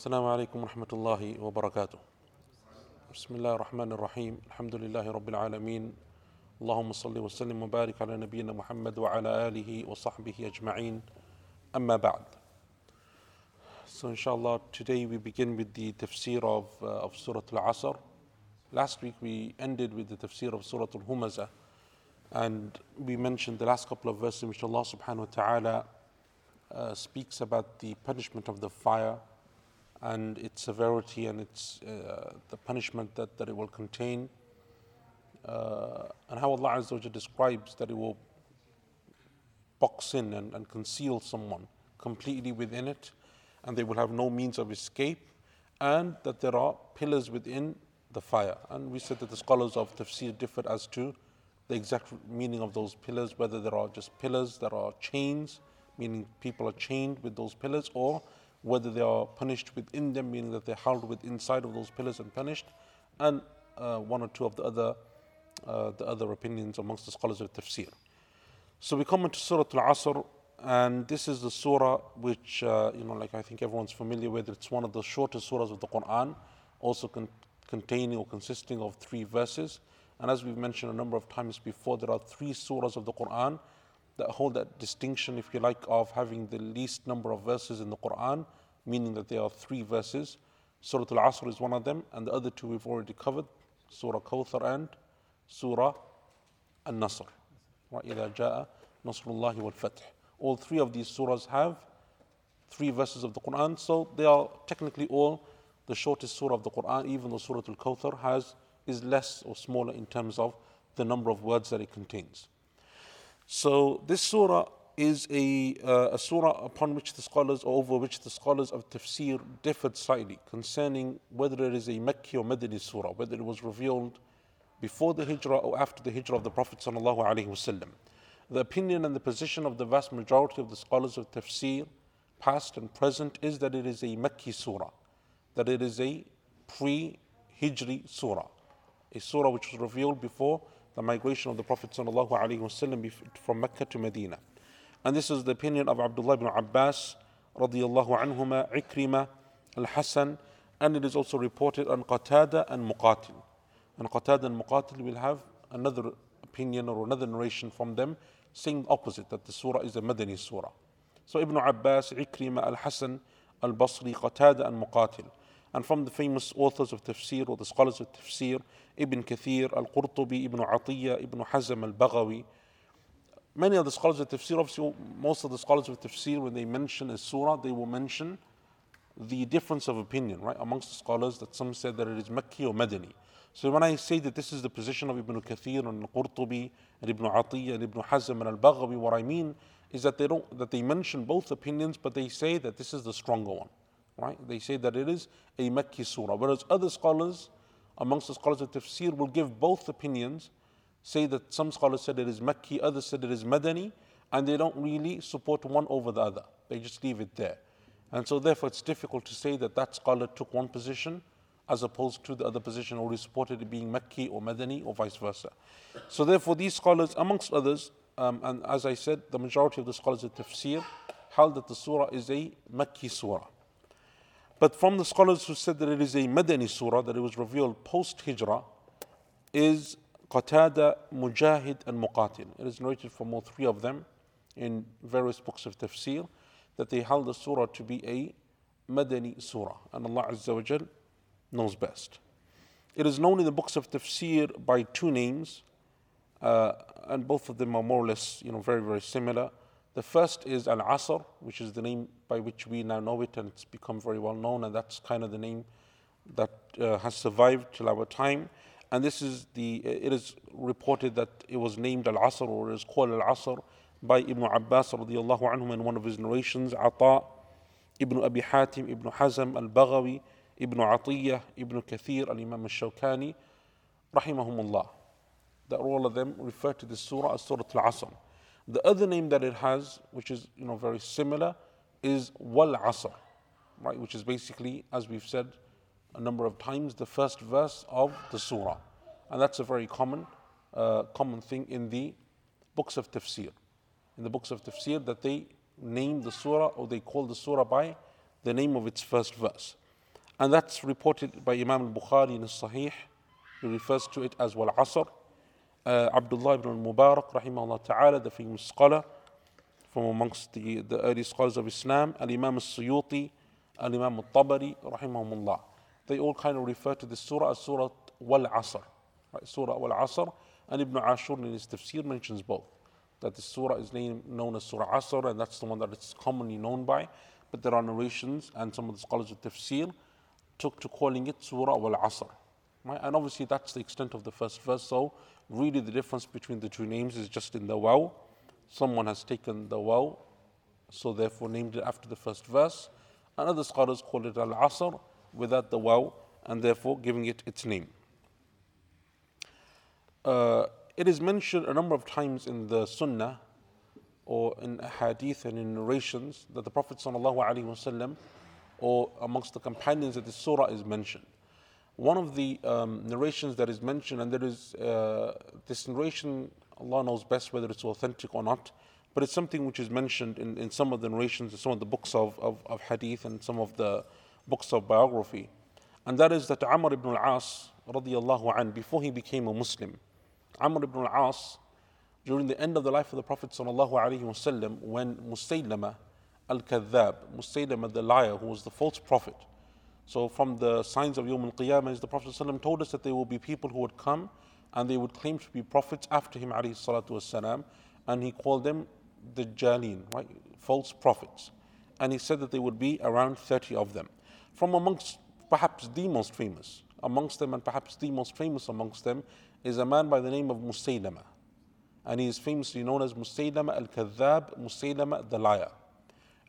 السلام عليكم ورحمة الله وبركاته. بسم الله الرحمن الرحيم، الحمد لله رب العالمين. اللهم صل وسلم وبارك على نبينا محمد وعلى آله وصحبه أجمعين. أما بعد. So inshallah today we begin with the tafsir of, uh, of Surah Al-Asr. Last week we ended with the tafsir of Surah Al-Humazah and we mentioned the last couple of verses in which Allah subhanahu wa ta'ala uh, speaks about the punishment of the fire and its severity and its uh, the punishment that, that it will contain uh, and how Allah Azza wa describes that it will box in and, and conceal someone completely within it and they will have no means of escape and that there are pillars within the fire. And we said that the scholars of tafsir differed as to the exact meaning of those pillars whether there are just pillars that are chains meaning people are chained with those pillars or whether they are punished within them, meaning that they're held with inside of those pillars and punished, and uh, one or two of the other uh, the other opinions amongst the scholars of tafsir. So we come into Surah Al-Asr, and this is the surah which, uh, you know, like I think everyone's familiar with. It's one of the shortest surahs of the Quran, also con- containing or consisting of three verses. And as we've mentioned a number of times before, there are three surahs of the Quran that hold that distinction, if you like, of having the least number of verses in the Quran, meaning that there are three verses. Surah Al Asr is one of them, and the other two we've already covered Surah Kawthar and Surah Al Nasr. وَإِذَا جَاءَ نَصْرُ اللَّهِ وَالْفَتْحِ All three of these surahs have three verses of the Quran, so they are technically all the shortest surah of the Quran, even though Surah Al Kawthar has is less or smaller in terms of the number of words that it contains. So this surah is a, uh, a surah upon which the scholars, or over which the scholars of tafsir differed slightly concerning whether it is a Mekki or Madani surah, whether it was revealed before the hijrah or after the hijrah of the Prophet sallallahu. The opinion and the position of the vast majority of the scholars of tafsir, past and present, is that it is a Mekki surah, that it is a pre-hijri surah, a surah which was revealed before the migration of the Prophet ﷺ from Mecca to Medina. And this is the opinion of Abdullah ibn Abbas radiallahu anhuma, Ikrima, Al-Hasan, and it is also reported on Qatada and Muqatil. And Qatada and Muqatil will have another opinion or another narration from them saying opposite, that the surah is a Madani surah. So Ibn Abbas, Ikrima, Al-Hasan, Al-Basri, Qatada and Muqatil. And from the famous authors of tafsir or the scholars of tafsir, Ibn Kathir, Al Qurtubi, Ibn Atiyah, Ibn Hazm, Al Baghawi. Many of the scholars of tafsir, obviously, most of the scholars of tafsir, when they mention a surah, they will mention the difference of opinion, right, amongst the scholars that some said that it is Makki or Madani. So when I say that this is the position of Ibn Kathir and Qurtubi and Ibn Atiyah and Ibn Hazm and Al Baghawi, what I mean is that they don't that they mention both opinions, but they say that this is the stronger one right? They say that it is a Mekki surah, whereas other scholars, amongst the scholars of tafsir, will give both opinions, say that some scholars said it is Mekki, others said it is Madani, and they don't really support one over the other. They just leave it there. And so therefore it's difficult to say that that scholar took one position as opposed to the other position already supported it being Mekki or Madani or vice versa. So therefore these scholars, amongst others, um, and as I said, the majority of the scholars of tafsir held that the surah is a Mekki surah. But from the scholars who said that it is a Madani surah, that it was revealed post Hijrah, is Qatada, Mujahid, and Muqatil. It is narrated from all three of them in various books of tafsir that they held the surah to be a Madani surah, and Allah Azza wa Jal knows best. It is known in the books of tafsir by two names, uh, and both of them are more or less, you know, very, very similar. The first is Al Asr, which is the name by which we now know it, and it's become very well known, and that's kind of the name that uh, has survived till our time. And this is the, it is reported that it was named Al Asr or is called Al Asr by Ibn Abbas radiallahu anhum in one of his narrations, Ata, Ibn Abi Hatim, Ibn Hazm, Al Baghawi, Ibn Atiyah, Ibn Kathir, Al Imam Al Shawkani, rahimahumullah. That all of them refer to this surah as Surah Al Asr. The other name that it has, which is you know very similar, is Wal Asr, right? Which is basically, as we've said a number of times, the first verse of the surah, and that's a very common, uh, common thing in the books of tafsir. In the books of tafsir, that they name the surah or they call the surah by the name of its first verse. And that's reported by Imam al-Bukhari in Sahih. He refers to it as Wal Asr. Uh, Abdullah ibn Mubarak, rahimahullah ta'ala, the famous scholar from amongst the, the early scholars of Islam, Al-Imam al-Suyuti, Al-Imam al-Tabari, rahimahumullah. They all kind of refer to this surah as Surah Wal Asr. Right? Surah Wal Asr. And Ibn Ashur in his tafsir mentions both. That the surah is named, known as Surah Asr, and that's the one that it's commonly known by. But there are narrations, and some of the scholars of tafsir took to calling it Surah Wal Asr. Right? And obviously, that's the extent of the first verse. So, really, the difference between the two names is just in the waw. Someone has taken the waw, so therefore named it after the first verse. And other scholars call it Al Asr without the waw, and therefore giving it its name. Uh, it is mentioned a number of times in the Sunnah or in hadith and in narrations that the Prophet ﷺ or amongst the companions of the surah is mentioned. One of the um, narrations that is mentioned, and there is uh, this narration, Allah knows best whether it's authentic or not, but it's something which is mentioned in, in some of the narrations, in some of the books of, of, of hadith and some of the books of biography. And that is that Amr ibn al-As, radiallahu an, before he became a Muslim, Amr ibn al-As, during the end of the life of the Prophet wasallam, when Musaylama al-Kadhab, Musaylama the liar, who was the false prophet. So from the signs of Yawm al-Qiyamah is the Prophet wasallam told us that there will be people who would come and they would claim to be prophets after him wasallam, and he called them Dajjalin, right? False prophets. And he said that there would be around 30 of them. From amongst perhaps the most famous, amongst them and perhaps the most famous amongst them is a man by the name of Musaylama. And he is famously known as Musaylama al Kadhab, Musaylama the liar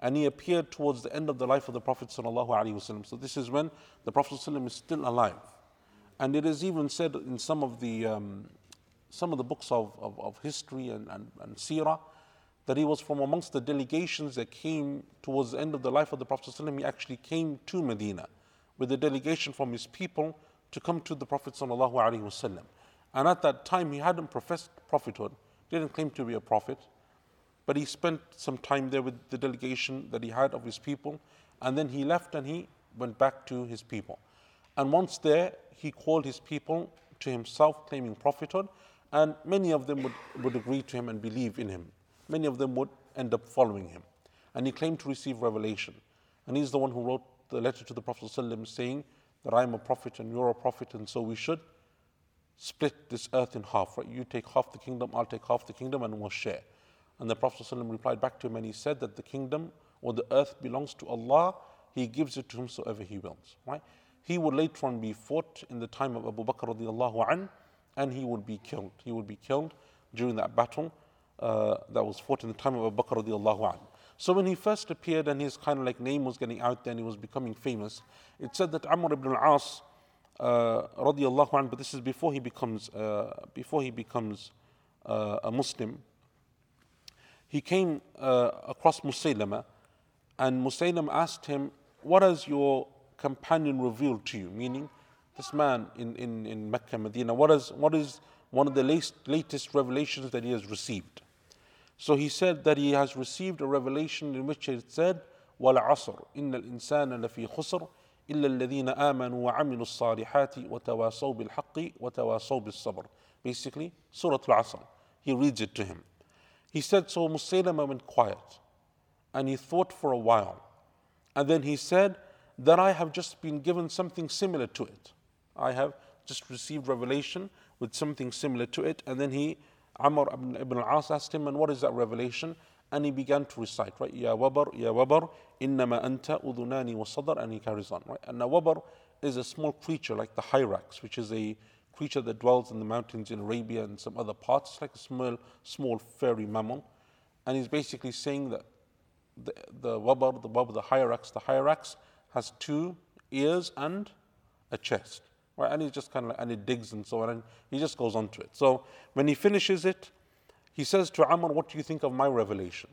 And he appeared towards the end of the life of the Prophet. ﷺ. So, this is when the Prophet ﷺ is still alive. And it is even said in some of the, um, some of the books of, of, of history and, and, and seerah that he was from amongst the delegations that came towards the end of the life of the Prophet. ﷺ. He actually came to Medina with a delegation from his people to come to the Prophet. ﷺ. And at that time, he hadn't professed prophethood, didn't claim to be a prophet, but he spent some time there with the delegation that he had of his people, and then he left and he went back to his people. And once there, he called his people to himself, claiming prophethood, and many of them would, would agree to him and believe in him. Many of them would end up following him. And he claimed to receive revelation. And he's the one who wrote the letter to the Prophet saying that I am a prophet and you're a prophet, and so we should split this earth in half, right? You take half the kingdom, I'll take half the kingdom, and we'll share. And the Prophet ﷺ replied back to him and he said that the kingdom or the earth belongs to Allah, He gives it to whomsoever He wills, right? He would later on be fought in the time of Abu Bakr radiallahu an, and he would be killed. He would be killed during that battle uh, that was fought in the time of Abu Bakr radiallahu an. So when he first appeared and his kind of like name was getting out there and he was becoming famous, it said that Amr ibn al-As uh, anhu, but this is before he becomes, uh, before he becomes uh, a Muslim He came uh, across Musaylama and Musaylama asked him, What has your companion revealed to you? Meaning, this man in, in, in Mecca, Medina, what is, what is one of the latest, latest revelations that he has received? So he said that he has received a revelation in which it said, وَالْعَصْرِ إِنَّ الْإِنسَانَ لَفِي خُسْرٍ إلا الذين آمنوا وعملوا الصالحات وتواصوا بالحق وتواصوا بالصبر. Basically, Surah Al-Asr. He reads it to him. He said, so Musaylama went quiet and he thought for a while. And then he said, that I have just been given something similar to it. I have just received revelation with something similar to it. And then he, Amr ibn al-As asked him, and what is that revelation? and he began to recite, right? Ya wabar, ya wabar, innama anta udunani wa sadar, and he carries on, right? And now wabar is a small creature like the hyrax, which is a creature that dwells in the mountains in Arabia and some other parts, it's like a small, small fairy mammal. And he's basically saying that the, the wabar, the wabar, the hyrax, the hyrax has two ears and a chest, right? And he just kind of, and he digs and so on, and he just goes on to it. So when he finishes it, he says to Amr, What do you think of my revelation?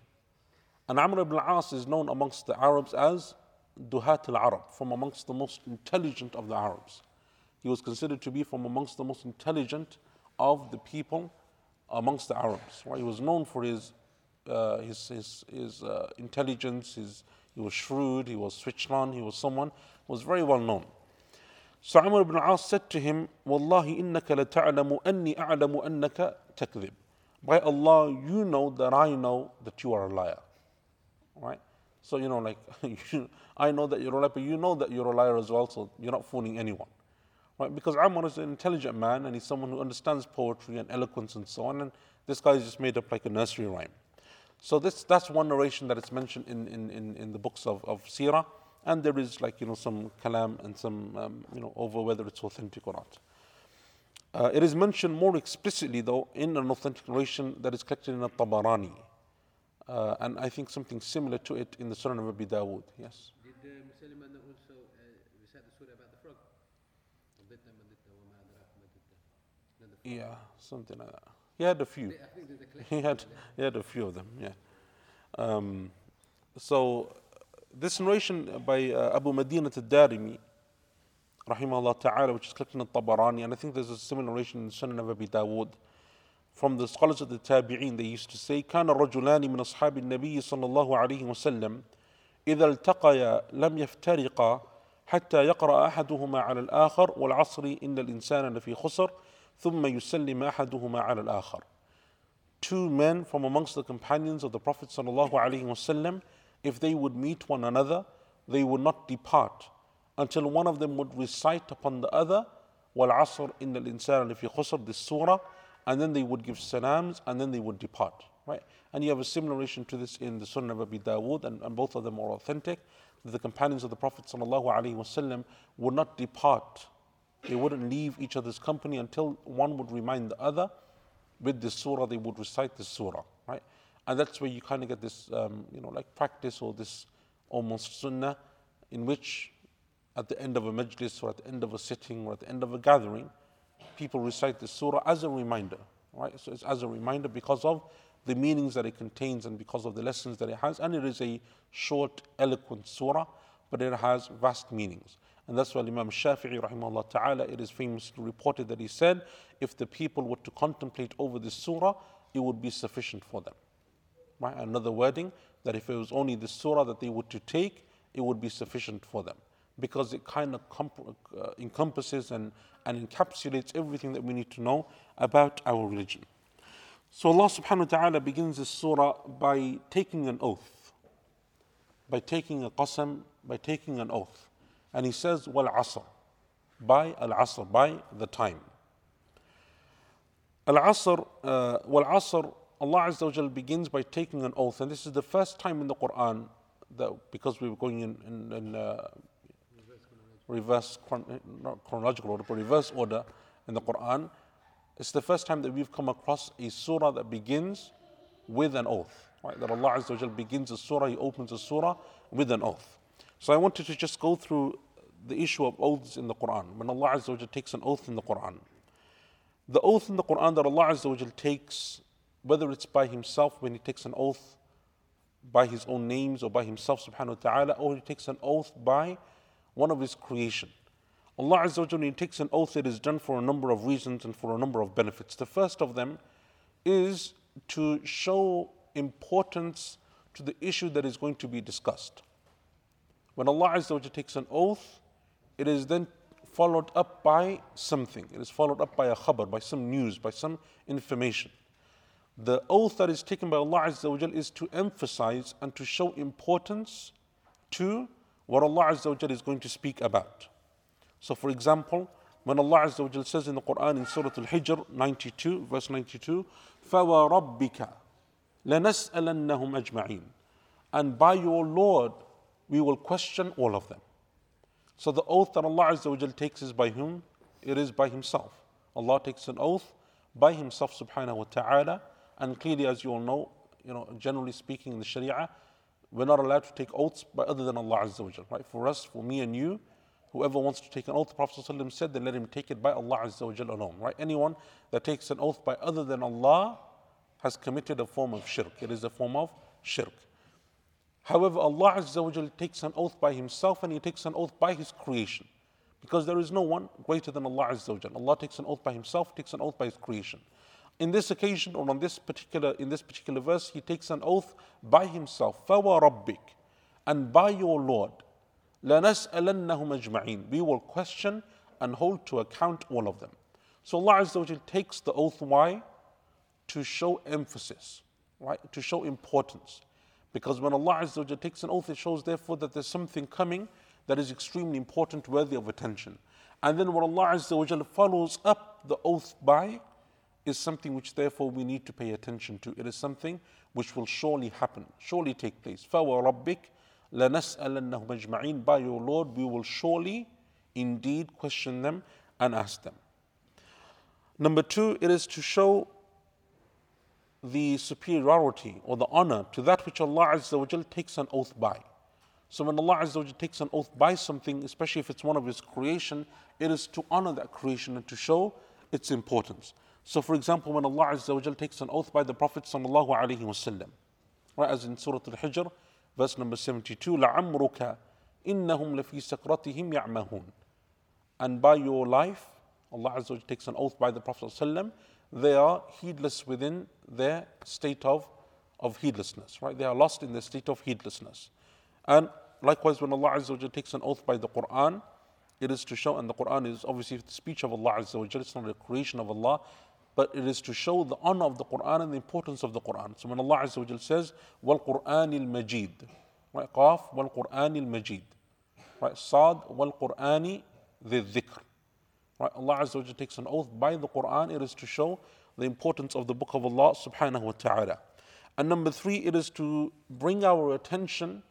And Amr ibn al-As is known amongst the Arabs as Duhat al-Arab, from amongst the most intelligent of the Arabs. He was considered to be from amongst the most intelligent of the people amongst the Arabs. Right? He was known for his, uh, his, his, his uh, intelligence, his, he was shrewd, he was switched on, he was someone was very well known. So Amr ibn al-As said to him, Wallahi innaka la ta'lamu anni a'lamu annaka takdhib. By Allah, you know that I know that you are a liar. Right? So, you know, like, I know that you're a liar, but you know that you're a liar as well, so you're not fooling anyone. Right? Because Amr is an intelligent man and he's someone who understands poetry and eloquence and so on, and this guy is just made up like a nursery rhyme. So this, that's one narration that is mentioned in, in, in, in the books of, of Sirah, and there is like, you know, some kalam and some, um, you know, over whether it's authentic or not. Uh, it is mentioned more explicitly, though, in an authentic narration that is collected in a Tabarani. Uh, and I think something similar to it in the Sunan of Abi Dawood. Yes. Yeah, something like that. He had a few. He had, he had a few of them, yeah. Um, so, this narration by uh, Abu Madinat al-Darimi, rahimahullah ta'ala, which is collected in Tabarani, and I think there's a similar narration in Sunan of Abi Dawood. From the scholars of the Tabi'een, they used to say, كان الرجلان من أصحاب النبي صلى الله عليه وسلم إذا التقيا لم يفترقا حتى يقرأ أحدهما على الآخر والعصر إن الإنسان لفي خسر ثم يسلم أحدهما على الآخر two men from amongst the companions of the Prophet ﷺ, if they would meet one another, they would not depart until one of them would recite upon the other, وَالْعَصْرِ إِنَّ الْإِنسَانَ لِفِي خُسْرٍ this surah, and then they would give salams and then they would depart. Right? And you have a similar relation to this in the Sunan of Abi Dawud and, and both of them are authentic. The companions of the Prophet ﷺ would not depart they wouldn't leave each other's company until one would remind the other with this surah, they would recite this surah. Right? And that's where you kind of get this, um, you know, like practice or this almost sunnah in which at the end of a majlis or at the end of a sitting or at the end of a gathering, people recite this surah as a reminder, right? So it's as a reminder because of the meanings that it contains and because of the lessons that it has. And it is a short, eloquent surah, but it has vast meanings. And that's why Imam Shafi'i, rahimahullah ta'ala, it is famously reported that he said, if the people were to contemplate over this surah, it would be sufficient for them. Right? Another wording, that if it was only the surah that they were to take, it would be sufficient for them because it kind of comp- uh, encompasses and, and encapsulates everything that we need to know about our religion. So Allah subhanahu wa ta'ala begins this surah by taking an oath, by taking a qasam, by taking an oath. And He says, Wal asr, by al asr, by the time. Al asr, uh, wal asr, Allah Azza wa begins by taking an oath. And this is the first time in the Quran that, because we were going in, in, in uh, reverse, not chronological order, but reverse order in the Quran. It's the first time that we've come across a surah that begins with an oath. Right? That Allah Azza wa begins a surah, He opens a surah with an oath. So I wanted to just go through the issue of oaths in the Quran. When Allah Azza wa takes an oath in the Quran, the oath in the Quran that Allah Azza wa takes, whether it's by Himself when He takes an oath by His own names or by Himself subhanahu wa ta'ala, or He takes an oath by one of His creation. Allah Azza wa He takes an oath, it is done for a number of reasons and for a number of benefits. The first of them is to show importance to the issue that is going to be discussed. When Allah Azza wa Jalla takes an oath, it is then followed up by something. It is followed up by a khabar, by some news, by some information. The oath that is taken by Allah Azza wa Jalla is to emphasize and to show importance to what Allah Azza wa is going to speak about. So, for example, when Allah Azza wa says in the Quran in Surah Al Hijr 92, verse 92, فَوَرَبِّكَ لَنَسْأَلَنَّهُمْ أَجْمَعِينَ And by your Lord, we will question all of them. So, the oath that Allah Azza takes is by whom? It is by Himself. Allah takes an oath by Himself subhanahu wa ta'ala. And clearly, as you all know, you know, generally speaking in the Sharia, we're not allowed to take oaths by other than Allah Azza right? For us, for me and you, whoever wants to take an oath, the Prophet said, then let him take it by Allah Azza alone, right? Anyone that takes an oath by other than Allah has committed a form of shirk. It is a form of shirk. However, Allah Azza wa takes an oath by Himself and He takes an oath by His creation. Because there is no one greater than Allah Azza wa Allah takes an oath by Himself, takes an oath by His creation in this occasion or on this particular in this particular verse he takes an oath by himself فَوَرَبِّكَ and by your Lord, لَنَسْأَلَنَّهُمْ أَجْمَعِينَ We will question and hold to account all of them. So Allah Azza wa takes the oath. Why? To show emphasis, right? To show importance. Because when Allah Azza wa takes an oath, it shows therefore that there's something coming that is extremely important, worthy of attention. And then what Allah Azza wa follows up the oath by is something which therefore we need to pay attention to. It is something which will surely happen, surely take place. فَوَرَبِّكَ لَنَسْأَلَنَّهُمْ أَجْمَعِينَ By your Lord, we will surely indeed question them and ask them. Number two, it is to show the superiority or the honor to that which Allah Azza wa Jal takes an oath by. So when Allah Azza wa Jal takes an oath by something, especially if it's one of His creation, it is to honor that creation and to show its importance. So for example, when Allah Azza wa Jal takes an oath by the Prophet Sallallahu Alaihi Wasallam, right, as in Surah Al-Hijr, verse number 72, لَعَمْرُكَ إِنَّهُمْ لَفِي سَكْرَتِهِمْ يَعْمَهُونَ And by your life, Allah Azza wa Jal takes an oath by the Prophet Sallallahu they are heedless within their state of, of heedlessness, right? They are lost in the state of heedlessness. And likewise, when Allah Azza wa takes an oath by the Quran, it is to show, and the Quran is obviously the speech of Allah Azza wa it's not a creation of Allah, but it is to show the honor of the Quran and the importance of the Quran. So when Allah Azza wa says, Wal Quran il Majid, right? Qaf, Wal Quran il Majid, right? Sad, Wal Qurani dhi dhikr. Right? Allah Azza wa takes an oath by the Quran, it is to show the importance of the book of Allah subhanahu wa ta'ala. And number three, it is to bring our attention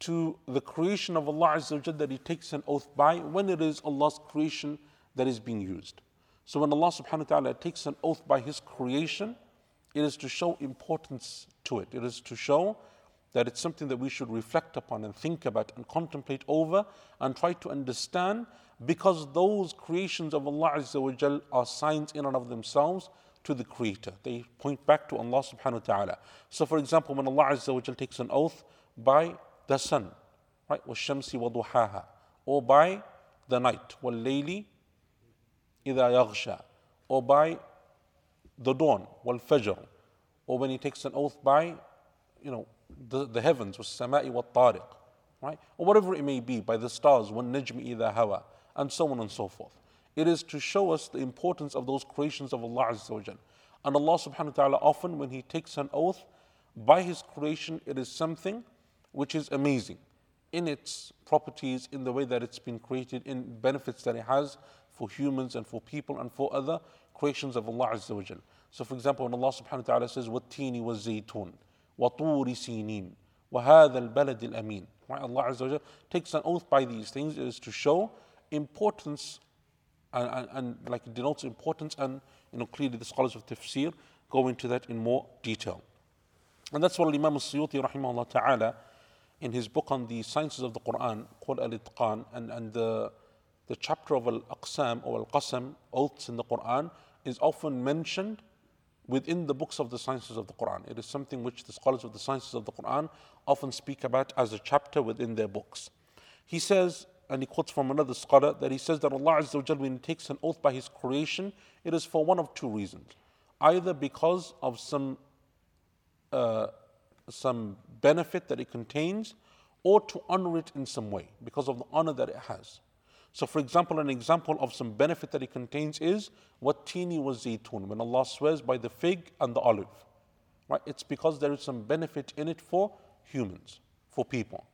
to the creation of Allah Azza wa that He takes an oath by when it is Allah's creation that is being used. So when Allah subhanahu wa ta'ala takes an oath by His creation, it is to show importance to it. It is to show that it's something that we should reflect upon and think about and contemplate over and try to understand because those creations of Allah Azza wa Jal are signs in and of themselves to the Creator. They point back to Allah subhanahu wa ta'ala. So for example, when Allah Azza wa Jal takes an oath by the sun, right? وَالشَّمْسِ وَضُحَاهَا Or by the night, وَاللَّيْلِ إِذَا يَغْشَى Or by the dawn, وَالْفَجْرِ Or when he takes an oath by, you know, the, the heavens, وَالسَّمَاءِ وَالطَّارِقِ Right? Or whatever it may be, by the stars, وَالنَّجْمِ إِذَا هَوَى And so on and so forth. It is to show us the importance of those creations of Allah Azza wa Jal. And Allah subhanahu wa ta'ala often when He takes an oath by His creation, it is something which is amazing in its properties, in the way that it's been created, in benefits that it has for humans and for people and for other creations of Allah Azza wa Jal. So for example, when Allah subhanahu wa ta'ala says, وَالتِّينِ وَالزَّيْتُونِ وَطُورِ سِينِينَ وَهَذَا الْبَلَدِ الْأَمِينَ Right? Allah Azza wa Jal takes an oath by these things is to show importance and, and, and like denotes importance and you know clearly the scholars of tafsir go into that in more detail. And that's what Imam al-Suyuti rahimahullah ta'ala in his book on the sciences of the Quran called Al-Itqan and, and the, the chapter of Al-Aqsam or Al-Qasam, oaths in the Quran, is often mentioned within the books of the sciences of the Quran. It is something which the scholars of the sciences of the Quran often speak about as a chapter within their books. He says, and he quotes from another scholar, that he says that Allah Azza wa when He takes an oath by His creation, it is for one of two reasons. Either because of some uh, some benefit that it contains or to honor it in some way because of the honor that it has. So, for example, an example of some benefit that it contains is what tini was zaytun, when Allah swears by the fig and the olive. Right? It's because there is some benefit in it for humans, for people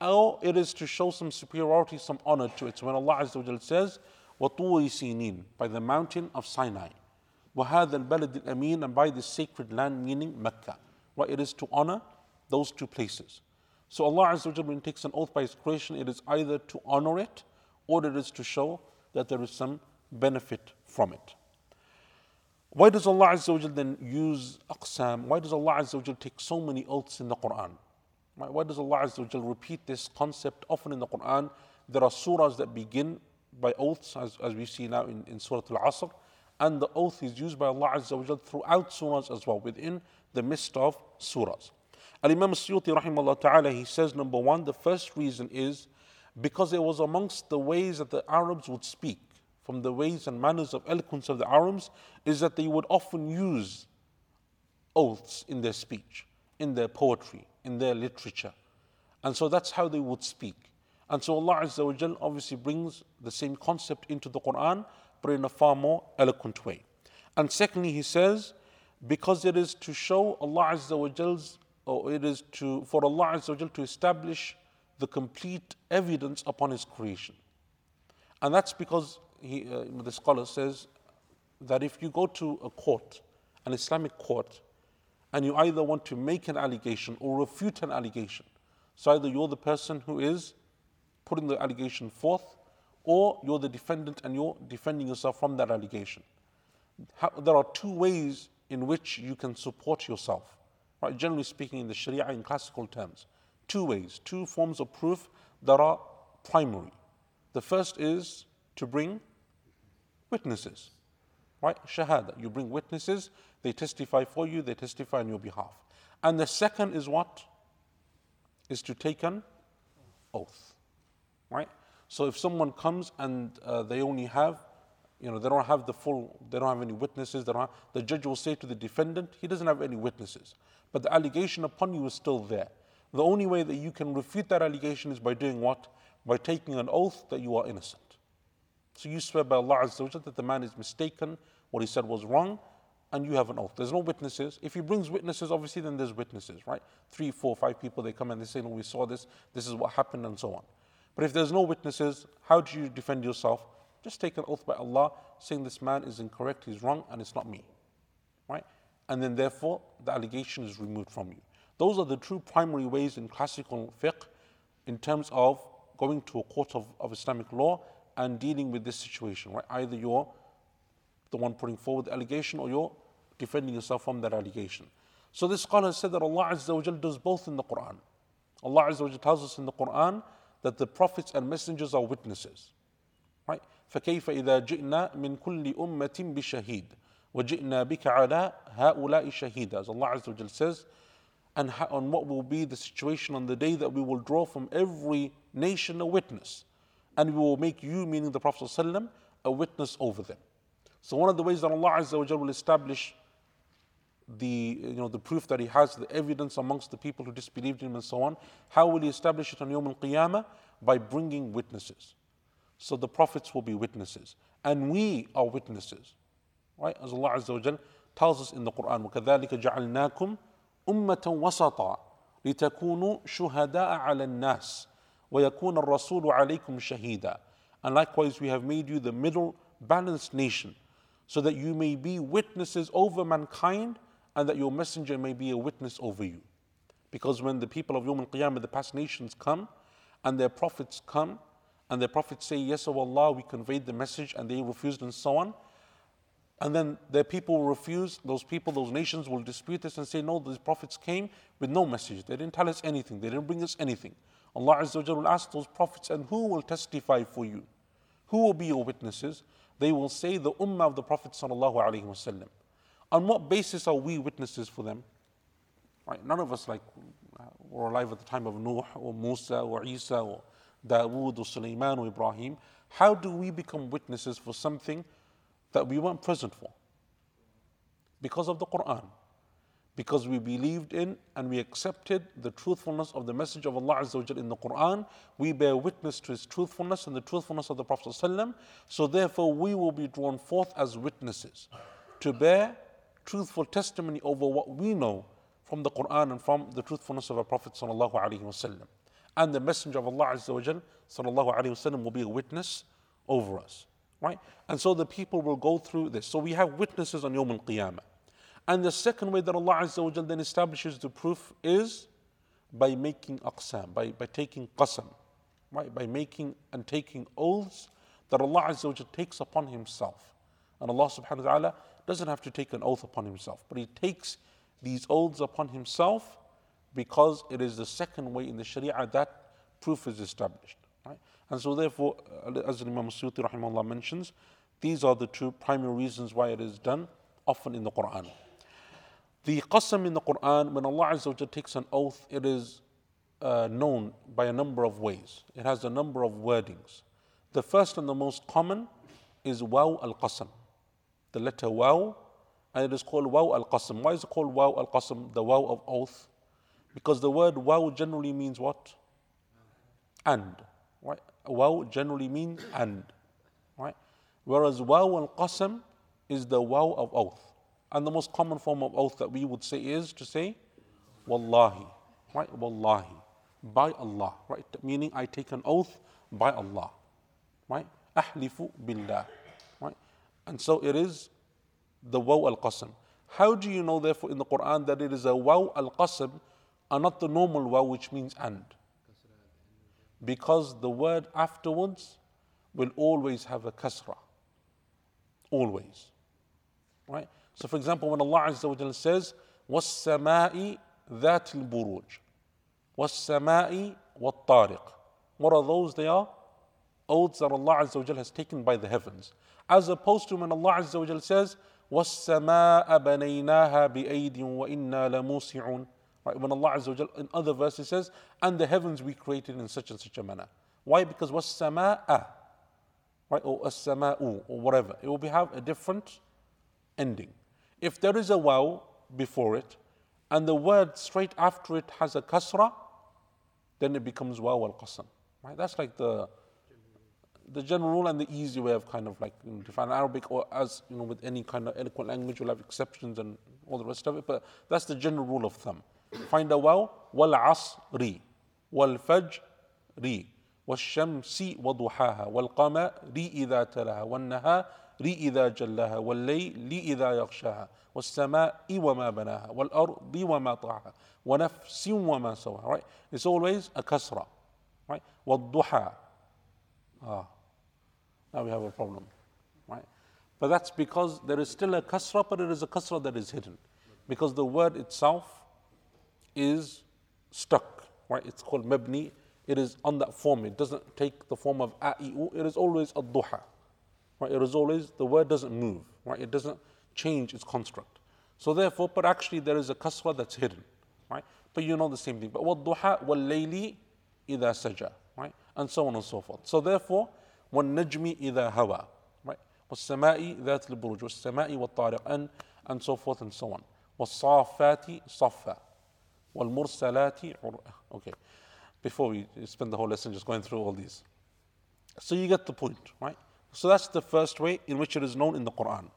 Or it is to show some superiority, some honor to it. So when Allah Azza wa says, وَطُورِ سِينِينَ by the mountain of Sinai. وَهَذَا الْبَلَدِ الْأَمِينَ and by the sacred land meaning Mecca. Right? It is to honor those two places. So Allah Azza wa when He takes an oath by His creation, it is either to honor it or it is to show that there is some benefit from it. Why does Allah Azza wa then use aqsam? Why does Allah Azza wa take so many oaths in the Quran? Why does Allah Azza wa repeat this concept often in the Quran? There are surahs that begin by oaths, as, as we see now in, in Surah Al Asr, and the oath is used by Allah Azza wa throughout surahs as well, within the midst of surahs. Al Imam Suyuti, rahimahullah ta'ala, he says, number one, the first reason is because it was amongst the ways that the Arabs would speak, from the ways and manners of eloquence of the Arabs, is that they would often use oaths in their speech, in their poetry, in their literature. And so that's how they would speak. And so Allah Azza wa Jal obviously brings the same concept into the Quran, but in a far more eloquent way. And secondly, He says, because it is to show Allah Azza wa Jal's, or it is to, for Allah Azza wa Jal to establish the complete evidence upon His creation. And that's because he, uh, the scholar says that if you go to a court, an Islamic court, and you either want to make an allegation or refute an allegation, so either you're the person who is putting the allegation forth, or you're the defendant and you're defending yourself from that allegation. How, there are two ways in which you can support yourself, right? Generally speaking, in the Sharia, in classical terms, two ways, two forms of proof that are primary. The first is to bring witnesses, right? Shahada. You bring witnesses, they testify for you, they testify on your behalf. And the second is what? Is to take an oath, right? So if someone comes and uh, they only have, you know, they don't have the full, they don't have any witnesses, have, the judge will say to the defendant, he doesn't have any witnesses. But the allegation upon you is still there. The only way that you can refute that allegation is by doing what? By taking an oath that you are innocent. So you swear by Allah Azza wa that the man is mistaken, what he said was wrong, and you have an oath. There's no witnesses. If he brings witnesses, obviously, then there's witnesses, right? Three, four, five people, they come and they say, No, we saw this, this is what happened, and so on. But if there's no witnesses, how do you defend yourself? Just take an oath by Allah, saying this man is incorrect, he's wrong, and it's not me. Right? And then therefore the allegation is removed from you. Those are the two primary ways in classical fiqh in terms of going to a court of, of Islamic law and dealing with this situation, right? Either you're the one putting forward the allegation or you're defending yourself from that allegation. So this scholar said that Allah Azza wa does both in the Quran. Allah Azza wa tells us in the Quran that the prophets and messengers are witnesses. Right? فكيف إذا جئنا من كل أمة بشهيد وجئنا بك على هؤلاء شهيدا as Allah Azza wa says and on what will be the situation on the day that we will draw from every nation a witness and we will make you meaning the Prophet ﷺ, a witness over them so one of the ways that Allah Azza wa will establish the you know the proof that he has the evidence amongst the people who disbelieved him and so on how will he establish it on Yawm al-Qiyamah by bringing witnesses so the prophets will be witnesses and we are witnesses right as Allah Azza wa tells us in the Quran وَكَذَلِكَ جَعَلْنَاكُمْ أُمَّةً وَسَطًا لِتَكُونُوا شُهَدَاءَ عَلَى النَّاسِ وَيَكُونَ الرَّسُولُ عَلَيْكُمْ شَهِيدًا and likewise we have made you the middle balanced nation so that you may be witnesses over mankind and that your messenger may be a witness over you. Because when the people of Yom Al Qiyamah, the past nations come and their prophets come and their prophets say, Yes, O Allah, we conveyed the message and they refused and so on. And then their people will refuse, those people, those nations will dispute this and say, No, these prophets came with no message. They didn't tell us anything, they didn't bring us anything. Allah Azza wa will ask those prophets, and who will testify for you? Who will be your witnesses? They will say the ummah of the Prophet sallallahu alaihi wasallam. On what basis are we witnesses for them? Right? None of us like uh, were alive at the time of Nuh or Musa or Isa or Dawood or Sulaiman or Ibrahim. How do we become witnesses for something that we weren't present for? Because of the Quran. Because we believed in and we accepted the truthfulness of the message of Allah Azza in the Quran, we bear witness to His truthfulness and the truthfulness of the Prophet. So, therefore, we will be drawn forth as witnesses to bear truthful testimony over what we know from the Quran and from the truthfulness of our Prophet sallallahu alaihi wasallam. And the Messenger of Allah Azza wa Jal, sallallahu alaihi wasallam will be a witness over us. Right? And so the people will go through this. So we have witnesses on Yawm al-Qiyamah. And the second way that Allah Azza wa Jal then establishes the proof is by making aqsam, by, by taking qasam, right? By making and taking oaths that Allah Azza wa Jal takes upon Himself. And Allah subhanahu wa ta'ala doesn't have to take an oath upon himself, but he takes these oaths upon himself because it is the second way in the Sharia that proof is established. Right? And so, therefore, uh, as Imam Suyuti rahimahullah mentions, these are the two primary reasons why it is done often in the Quran. The qasam in the Quran, when Allah Azza takes an oath, it is uh, known by a number of ways. It has a number of wordings. The first and the most common is waw al qasam the letter waw, and it is called waw al Qasim. Why is it called waw al Qasim, the waw of oath? Because the word waw generally means what? and. Right? Waw generally means and. Right? Whereas waw al Qasim is the waw of oath. And the most common form of oath that we would say is to say, Wallahi. Right? Wallahi. By Allah. Right? Meaning I take an oath by Allah. Right? Ahlifu billah. Right? And so it is the waw al qasam. How do you know, therefore, in the Quran that it is a waw al qasam and not the normal waw which means and? Because the word afterwards will always have a kasra. Always. Right? So, for example, when Allah Azza wa says, وَالسَّمَاءِ ذَاتِ الْبُرُوجِ وَالسَّمَاءِ وَالطَّارِقِ What are those? They are oaths that Allah Azza wa has taken by the heavens. as opposed to when Allah Azza wa Jal says, وَالسَّمَاءَ بَنَيْنَاهَا بِأَيْدٍ وَإِنَّا لَمُوسِعُون Right, when Allah Azza wa Jal in other verses says, and the heavens we created in such and such a manner. Why? Because وَالسَّمَاءَ Right, or السَّمَاءُ or whatever. It will be, have a different ending. If there is a waw before it, and the word straight after it has a kasra, then it becomes waw al qasam. Right? That's like the the general rule and the easy way of kind of like you know, define Arabic or as you know with any kind of eloquent language you'll have exceptions and all the rest of it, but that's the general rule of thumb. Find a waw, wal asri, wal fajri, والشمس وضحاها والقمر إذا تلاها والنهار إذا جلاها والليل إذا يغشاها والسماء وما بناها والأرض وما طاعها ونفس وما سواها right it's always a kasra right والضحى ah now we have a problem right but that's because there is still a kasra but it is a kasra that is hidden because the word itself is stuck right it's called mabni it is on that form. It doesn't take the form of a-i-u. It is always a duha. Right? It is always, the word doesn't move. Right? It doesn't change its construct. So therefore, but actually there is a kasra that's hidden. Right? But you know the same thing. But wal-duha wal-layli idha saja. Right? And so on and so forth. So therefore, وَالنَّجْمِ إِذَا هَوَى right? وَالسَّمَاءِ ذَاتِ الْبُرُوجِ وَالسَّمَاءِ وَالطَّارِقِ and, and so forth and so on. وَالصَّافَّاتِ صَفًّا وَالْمُرْسَلَاتِ Okay before we spend the whole lesson just going through all these. So you get the point, right? So that's the first way in which it is known in the Quran.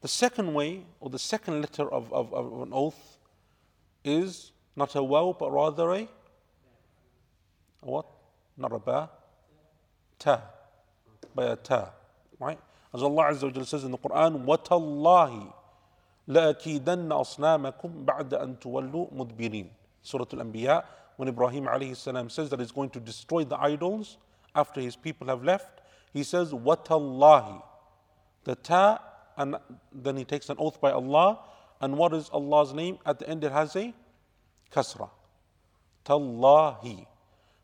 The second way, or the second letter of, of, of an oath, is not a waw, but rather a, a what? Not a ba, ta, by a ta, right? As Allah Azza wa says in the Quran, وَتَاللَّهِ لَأَكِيدَنَّ أَصْنَامَكُمْ بَعْدَ أَن تُوَلُّوا مُدْبِرِينَ Surah Al-Anbiya, when Ibrahim alayhi salam says that he's going to destroy the idols after his people have left, he says, Watallahi. The ta, and then he takes an oath by Allah. And what is Allah's name? At the end it has a kasra. Tallahi.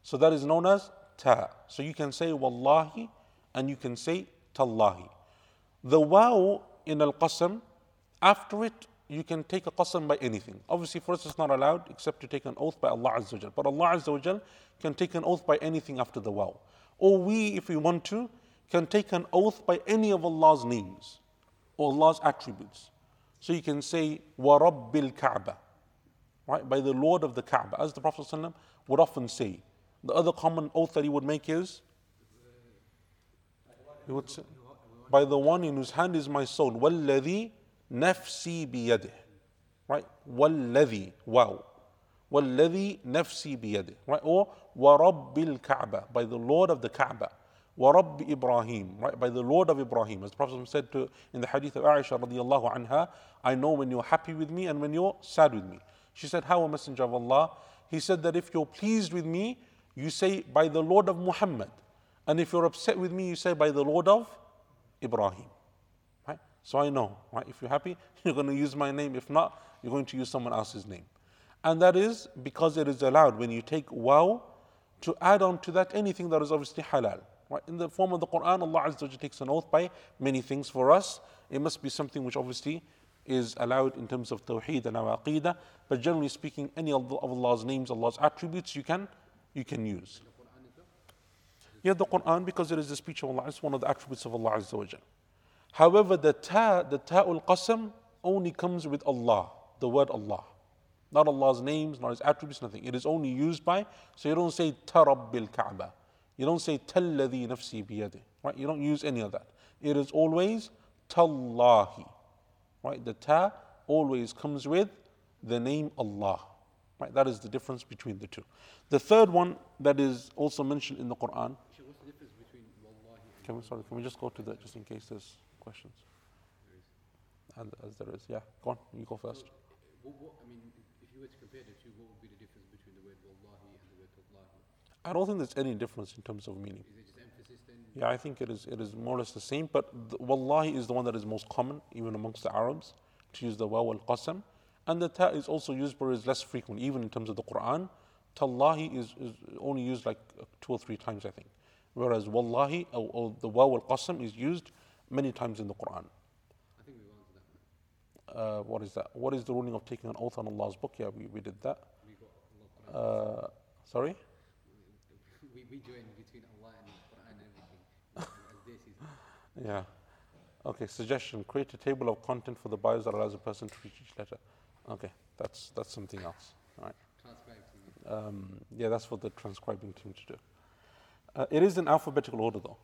So that is known as ta. So you can say wallahi and you can say tallahi. The waw in al qasam, after it you can take a qasam by anything. Obviously, for us, it's not allowed except to take an oath by Allah Azza wa But Allah Azza wa can take an oath by anything after the waw. Or we, if we want to, can take an oath by any of Allah's names or Allah's attributes. So you can say, Wa Rabbil Kaaba, right? By the Lord of the Kaaba, as the Prophet would often say. The other common oath that he would make is, he would say, by the one in whose hand is my soul. وَالَّذِي نَفْسِي بِيَدِهِ Right? وَالَّذِي Waw. وَالَّذِي نَفْسِي بِيَدِهِ Right? Or وَرَبِّ الْكَعْبَةِ By the Lord of the Kaaba. وَرَبِّ Ibrahim, right? By the Lord of Ibrahim. As the Prophet said to, in the hadith of Aisha radiallahu anha, I know when you're happy with me and when you're sad with me. She said, How, a Messenger of Allah? He said that if you're pleased with me, you say, By the Lord of Muhammad and if you're upset with me you say by the Lord of Ibrahim Right? so I know, right? If you're happy, you're going to use my name. If not, you're going to use someone else's name. And that is because it is allowed when you take waw to add on to that anything that is obviously halal. Right? In the form of the Quran, Allah Azza wa takes an oath by many things for us. It must be something which obviously is allowed in terms of tawheed and our aqidah. But generally speaking, any of Allah's names, Allah's attributes, you can you can use. Yeah, the Quran because it is the speech of Allah. It's one of the attributes of Allah Azza wa However, the ta, the ta'ul qasam only comes with Allah, the word Allah. Not Allah's names, not His attributes, nothing. It is only used by, so you don't say Tarabbil Kaaba. You don't say Talladhi nafsi biyadi. Right? You don't use any of that. It is always Tallahi. Right? The ta always comes with the name Allah. Right? That is the difference between the two. The third one that is also mentioned in the Quran. Sheikh, what's the difference between wallahi and Can we sorry, can we just go to that just in case there's questions? And as there is, yeah. Go on, you go first. Uh, what, what, I mean, if you were to compare the two, what would be the difference between the word wallahi and the word tallahi? I don't think there's any difference in terms of meaning. Is it just emphasis then? Yeah, I think it is. It is more or less the same. But the, wallahi is the one that is most common, even amongst the Arabs, to use the waw al qasam, and the ta is also used, but is less frequent, even in terms of the Quran. Tallahi is, is only used like two or three times, I think. Whereas wallahi or, or the waw al qasam is used many times in the Quran. I think answered that. Uh, what is that? What is the ruling of taking an oath on Allah's book? Yeah, we, we did that. We got Uh, sorry. we, we join between Allah and the Quran and everything. this is Yeah. Okay, suggestion. Create a table of content for the bios that allows a person to read each letter. Okay, that's that's something else. All right. Um, yeah, that's for the transcribing team to do. Uh, it is in alphabetical order though.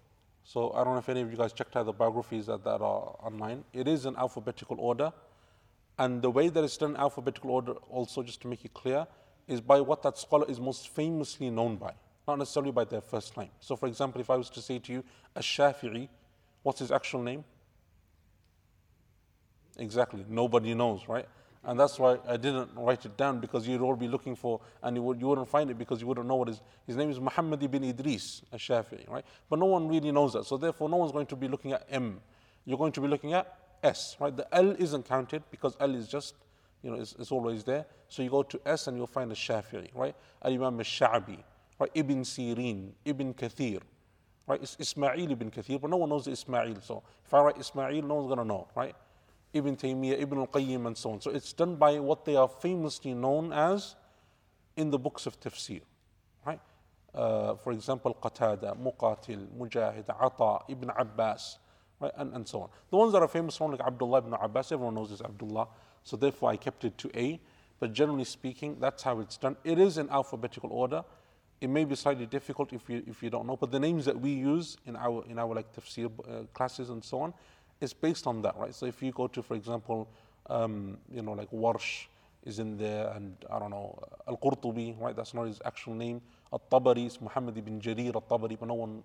So I don't know if any of you guys checked out the biographies that, that are online. It is in alphabetical order. And the way that it's done in alphabetical order, also just to make it clear, is by what that scholar is most famously known by, not necessarily by their first name. So, for example, if I was to say to you, Ash-Shafi'i, what's his actual name? Exactly, nobody knows, right? And that's why I didn't write it down because you'd all be looking for, and you, would, you wouldn't find it because you wouldn't know what his, his name is Muhammad ibn Idris al-Shafi'i, right? But no one really knows that. So therefore, no one's going to be looking at M. You're going to be looking at S, right? The L isn't counted because L is just, you know, it's, it's always there. So you go to S and you'll find a Shafi'i, right? Al-Imam al-Sha'bi, right? Ibn Sirin, Ibn Kathir, right? It's Ismail ibn Kathir, but no one knows Ismail. So if I write Ismail, no one's going to know, right? Ibn Taymiyyah, Ibn al-Qayyim, and so on. So it's done by what they are famously known as in the books of tafsir, right? Uh, for example, Qatada, Muqatil, Mujahid, Ata, Ibn Abbas, right? And, and so on. The ones that are famous one like Abdullah ibn Abbas, everyone knows this Abdullah. So therefore I kept it to A. But generally speaking, that's how it's done. It is in alphabetical order. It may be slightly difficult if you if you don't know, but the names that we use in our in our like tafsir uh, classes and so on is based on that, right? So if you go to, for example, um, you know, like Warsh is in there, and I don't know, Al Qurtubi, right? That's not his actual name. Al Tabari is Muhammad ibn Jarir Al Tabari, but no one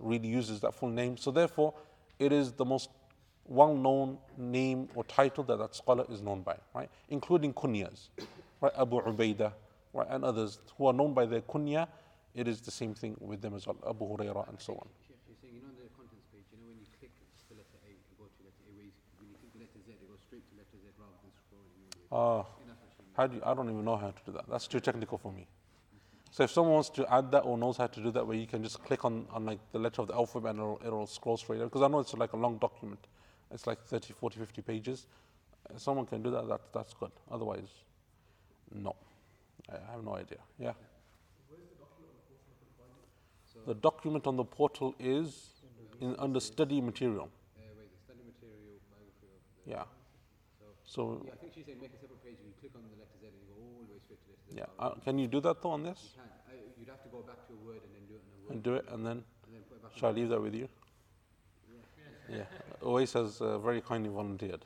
really uses that full name. So therefore, it is the most well-known name or title that that scholar is known by, right? Including kunyas, right? Abu Ubaidah, right? And others who are known by their kunya. It is the same thing with them as well, Abu Huraira and so on the contents page, you know, when you click just the letter A, you go to letter A, where you, when you click the letter Z, it goes straight to letter Z rather than scrolling. all the way. Uh, And that's what she means. how do you, I don't even know how to do that. That's too technical for me. So if someone wants to add that or knows how to do that, where you can just click on, on like the letter of the alphabet and it'll, it'll scroll straight because I know it's like a long document. It's like 30, 40, 50 pages. If someone can do that, that that's good. Otherwise, no. I have no idea. Yeah. The document on the portal is in, under study material. uh, wait, the study material, biography of the. Yeah. So, So yeah, I think she's saying make a separate page, and you click on the letter Z and you go all the way straight to letter Z. yeah, uh, can you do that though on this? You this can. I, you'd have to go back to a word and then do it on a word. and do it and then and then put it back shall I leave that with you? Yeah. Always has uh, very kindly volunteered.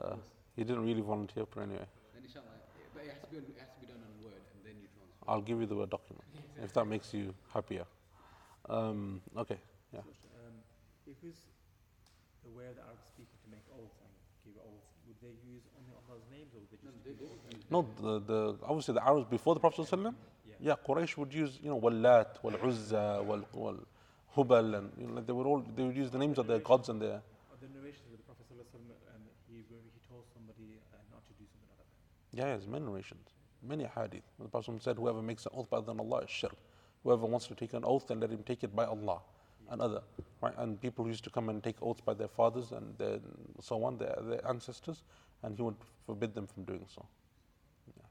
Uh, he didn't really volunteer, but anyway, And inshallah, yeah, but it has to be on, it has to be done on a Word and then you transfer. I'll give you the word document if that makes you happier. Um, okay. Yeah. Um, if it's aware way the Arab speaker to make oaths and give oaths, would they use only Allah's names or would they No, just they use don't No, the, the obviously the Arabs before the Prophet ﷺ, Yeah. yeah, Quraysh would use you know Wallat, Wal Uzza, Wal Wal Hubal, and you know, they would all they would use the names of their gods and their the narrations where the Prophet ﷺ, um, he, he told somebody uh, not to do something like that. Yeah, there's many narrations, many hadith. The Prophet said, whoever makes an oath by other than Allah is shirk. Whoever wants to take an oath, then let him take it by Allah and other. Right? And people used to come and take oaths by their fathers and their, so on, their, their ancestors, and he would forbid them from doing so. Yeah.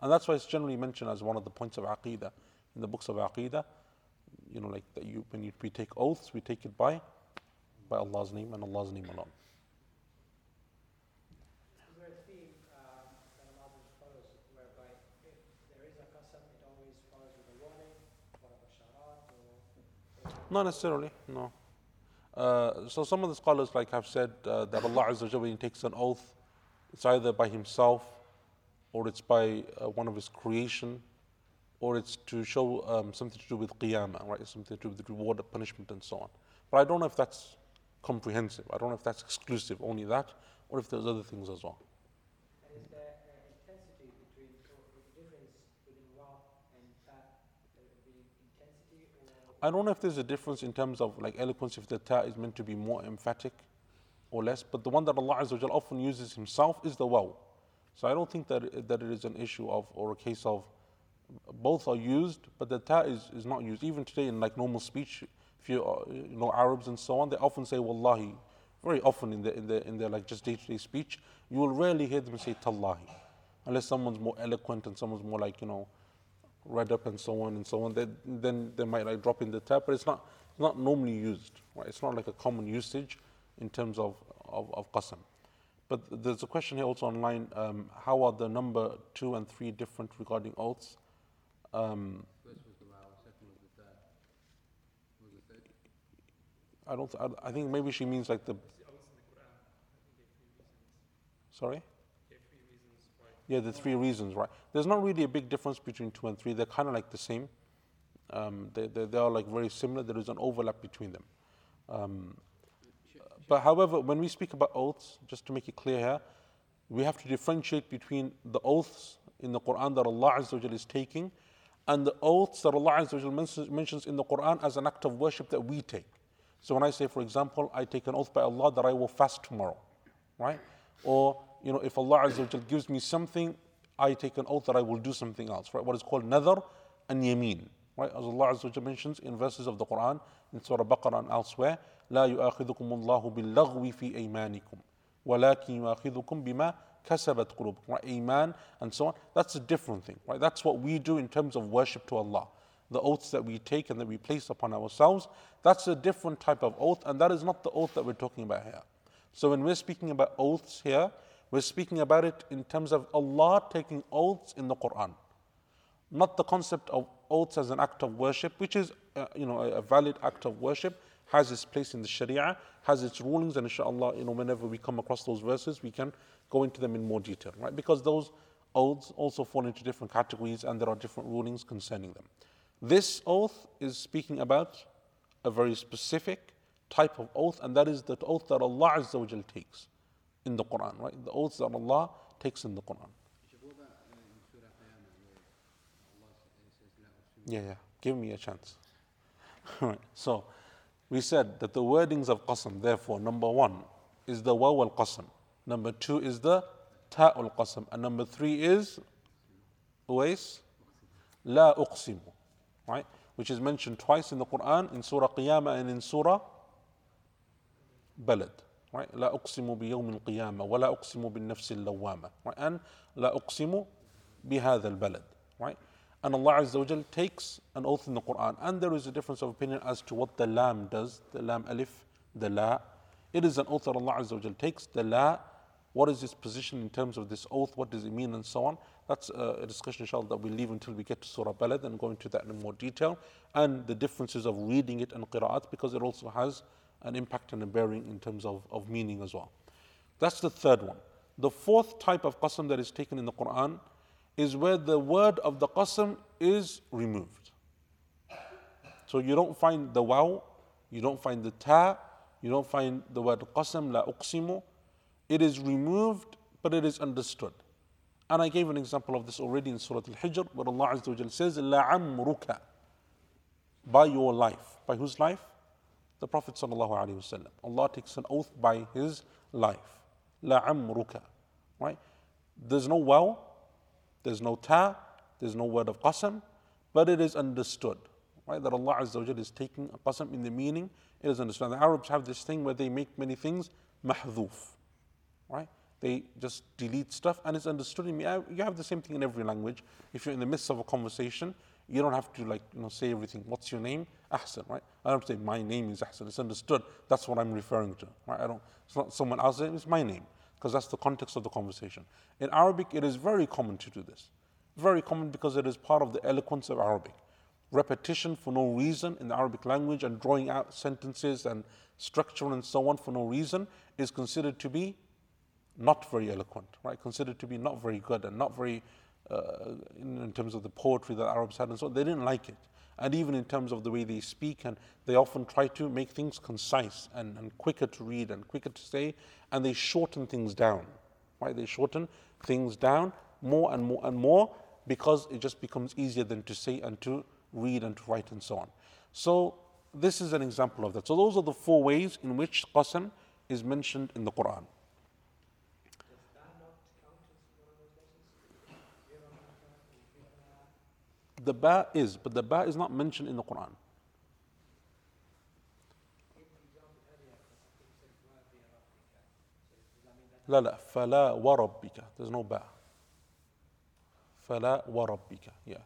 And that's why it's generally mentioned as one of the points of Aqidah in the books of Aqidah. You know, like that you, when you, we take oaths, we take it by, by Allah's name and Allah's name alone. Is there a theme um, that allows us to follow Not necessarily, no. Uh, so some of the scholars like have said uh, that Allah Azza wa takes an oath, it's either by Himself or it's by uh, one of His creation or it's to show um, something to do with qiyamah, right? Something to do with reward, punishment, and so on. But I don't know if that's comprehensive. I don't know if that's exclusive, only that, or if there's other things as well. And is there an intensity between, so the difference between Ra and Ta, the intensity or? I don't know if there's a difference in terms of like eloquence, if the ta is meant to be more emphatic or less, but the one that Allah Azza often uses Himself is the waw. So I don't think that, that it is an issue of or a case of both are used, but the ta is, is not used. Even today in like normal speech, if you, uh, you know Arabs and so on, they often say wallahi. Very often in their, in their, in their like just day-to-day speech, you will rarely hear them say tallahi. Unless someone's more eloquent and someone's more like, you know, read up and so on and so on, then, then they might like drop in the tab, but it's not, not normally used. Right? It's not like a common usage in terms of, of, of qasam. But there's a question here also online, um, how are the number two and three different regarding oaths? Um, First was the Ra, second was the Ta. What was the third? I don't. I think maybe she means like the. Sorry. Yeah, the three reasons, right? There's not really a big difference between two and three. They're kind of like the same. Um, they, they, they are like very similar. There is an overlap between them. Um, but however, when we speak about oaths, just to make it clear here, we have to differentiate between the oaths in the Quran that Allah Azza is taking and the oaths that Allah Azza mentions in the Quran as an act of worship that we take. So when I say, for example, I take an oath by Allah that I will fast tomorrow, right? Or, you know, if Allah Azza wa Jalla gives me something, I take an oath that I will do something else, right? What is called nadar and yameen, right? As Allah Azza wa Jalla mentions in verses of the Quran, in Surah Baqarah and elsewhere, لا يؤاخذكم الله باللغو في أيمانكم ولكن يؤاخذكم بما كسبت قلوبكم right? Iman and so on. That's a different thing, right? That's what we do in terms of worship to Allah. The oaths that we take and that we place upon ourselves, that's a different type of oath, and that is not the oath that we're talking about here. So when we're speaking about oaths here, we're speaking about it in terms of Allah taking oaths in the Quran not the concept of oaths as an act of worship, which is uh, you know a, valid act of worship, has its place in the Sharia, has its rulings, and inshallah, you know, whenever we come across those verses, we can go into them in more detail, right? Because those oaths also fall into different categories, and there are different rulings concerning them. This oath is speaking about a very specific type of oath, and that is the oath that Allah Azza wa takes in the Quran, right? The oaths that Allah takes in the Quran. Yeah, yeah. Give me a chance. So we said that the wordings of qasam, therefore, number one is the waw al qasam, number two is the ta al qasam, and number three is ways la uqsimu, right? Which is mentioned twice in the Quran in Surah Qiyamah and in Surah Balad right لا أقسم بيوم القيامة ولا أقسم بالنفس اللوامة right and لا أقسم بهذا البلد right and Allah Azza wa Jal takes an oath in the Quran and there is a difference of opinion as to what the lam does the lam alif the la it is an oath that Allah Azza wa Jal takes the la what is its position in terms of this oath what does it mean and so on that's uh, a discussion inshallah that we'll leave until we get to Surah Balad and go into that in more detail and the differences of reading it and qira'at because it also has an impact and a bearing in terms of, of meaning as well. That's the third one. The fourth type of qasam that is taken in the Quran is where the word of the qasam is removed. So you don't find the waw, you don't find the ta, you don't find the word qasam, la uqsimu. It is removed, but it is understood. And I gave an example of this already in Surah Al Hijr, where Allah says, La amruka, by your life. By whose life? the Prophet ﷺ. Allah takes an oath by his life. La amruka. Right? There's no waw, there's no ta, there's no word of qasam, but it is understood. Right? That Allah Azza is taking a qasam in the meaning, it is understood. The Arabs have this thing where they make many things mahdhuf. Right? They just delete stuff and it's understood. You have the same thing in every language. If you're in the midst of a conversation, you don't have to like you know say everything. What's your name? Ahsan, right? I don't say my name is Ahsan. It's understood. That's what I'm referring to. Right? I don't. It's not someone else's name. It's my name because that's the context of the conversation. In Arabic, it is very common to do this. Very common because it is part of the eloquence of Arabic. repetition for no reason in the Arabic language and drawing out sentences and structure and so on for no reason is considered to be not very eloquent, right? Considered to be not very good and not very, uh, in, in, terms of the poetry that Arabs had and so on. They didn't like it. And even in terms of the way they speak, and they often try to make things concise and, and quicker to read and quicker to say, and they shorten things down, right? They shorten things down more and more and more because it just becomes easier than to say and to read and to write and so on. So this is an example of that. So those are the four ways in which qasam is mentioned in the Quran. The ba is, but the ba is not mentioned in the Quran. لا لا فلا وربك there's no ba فلا وربك yeah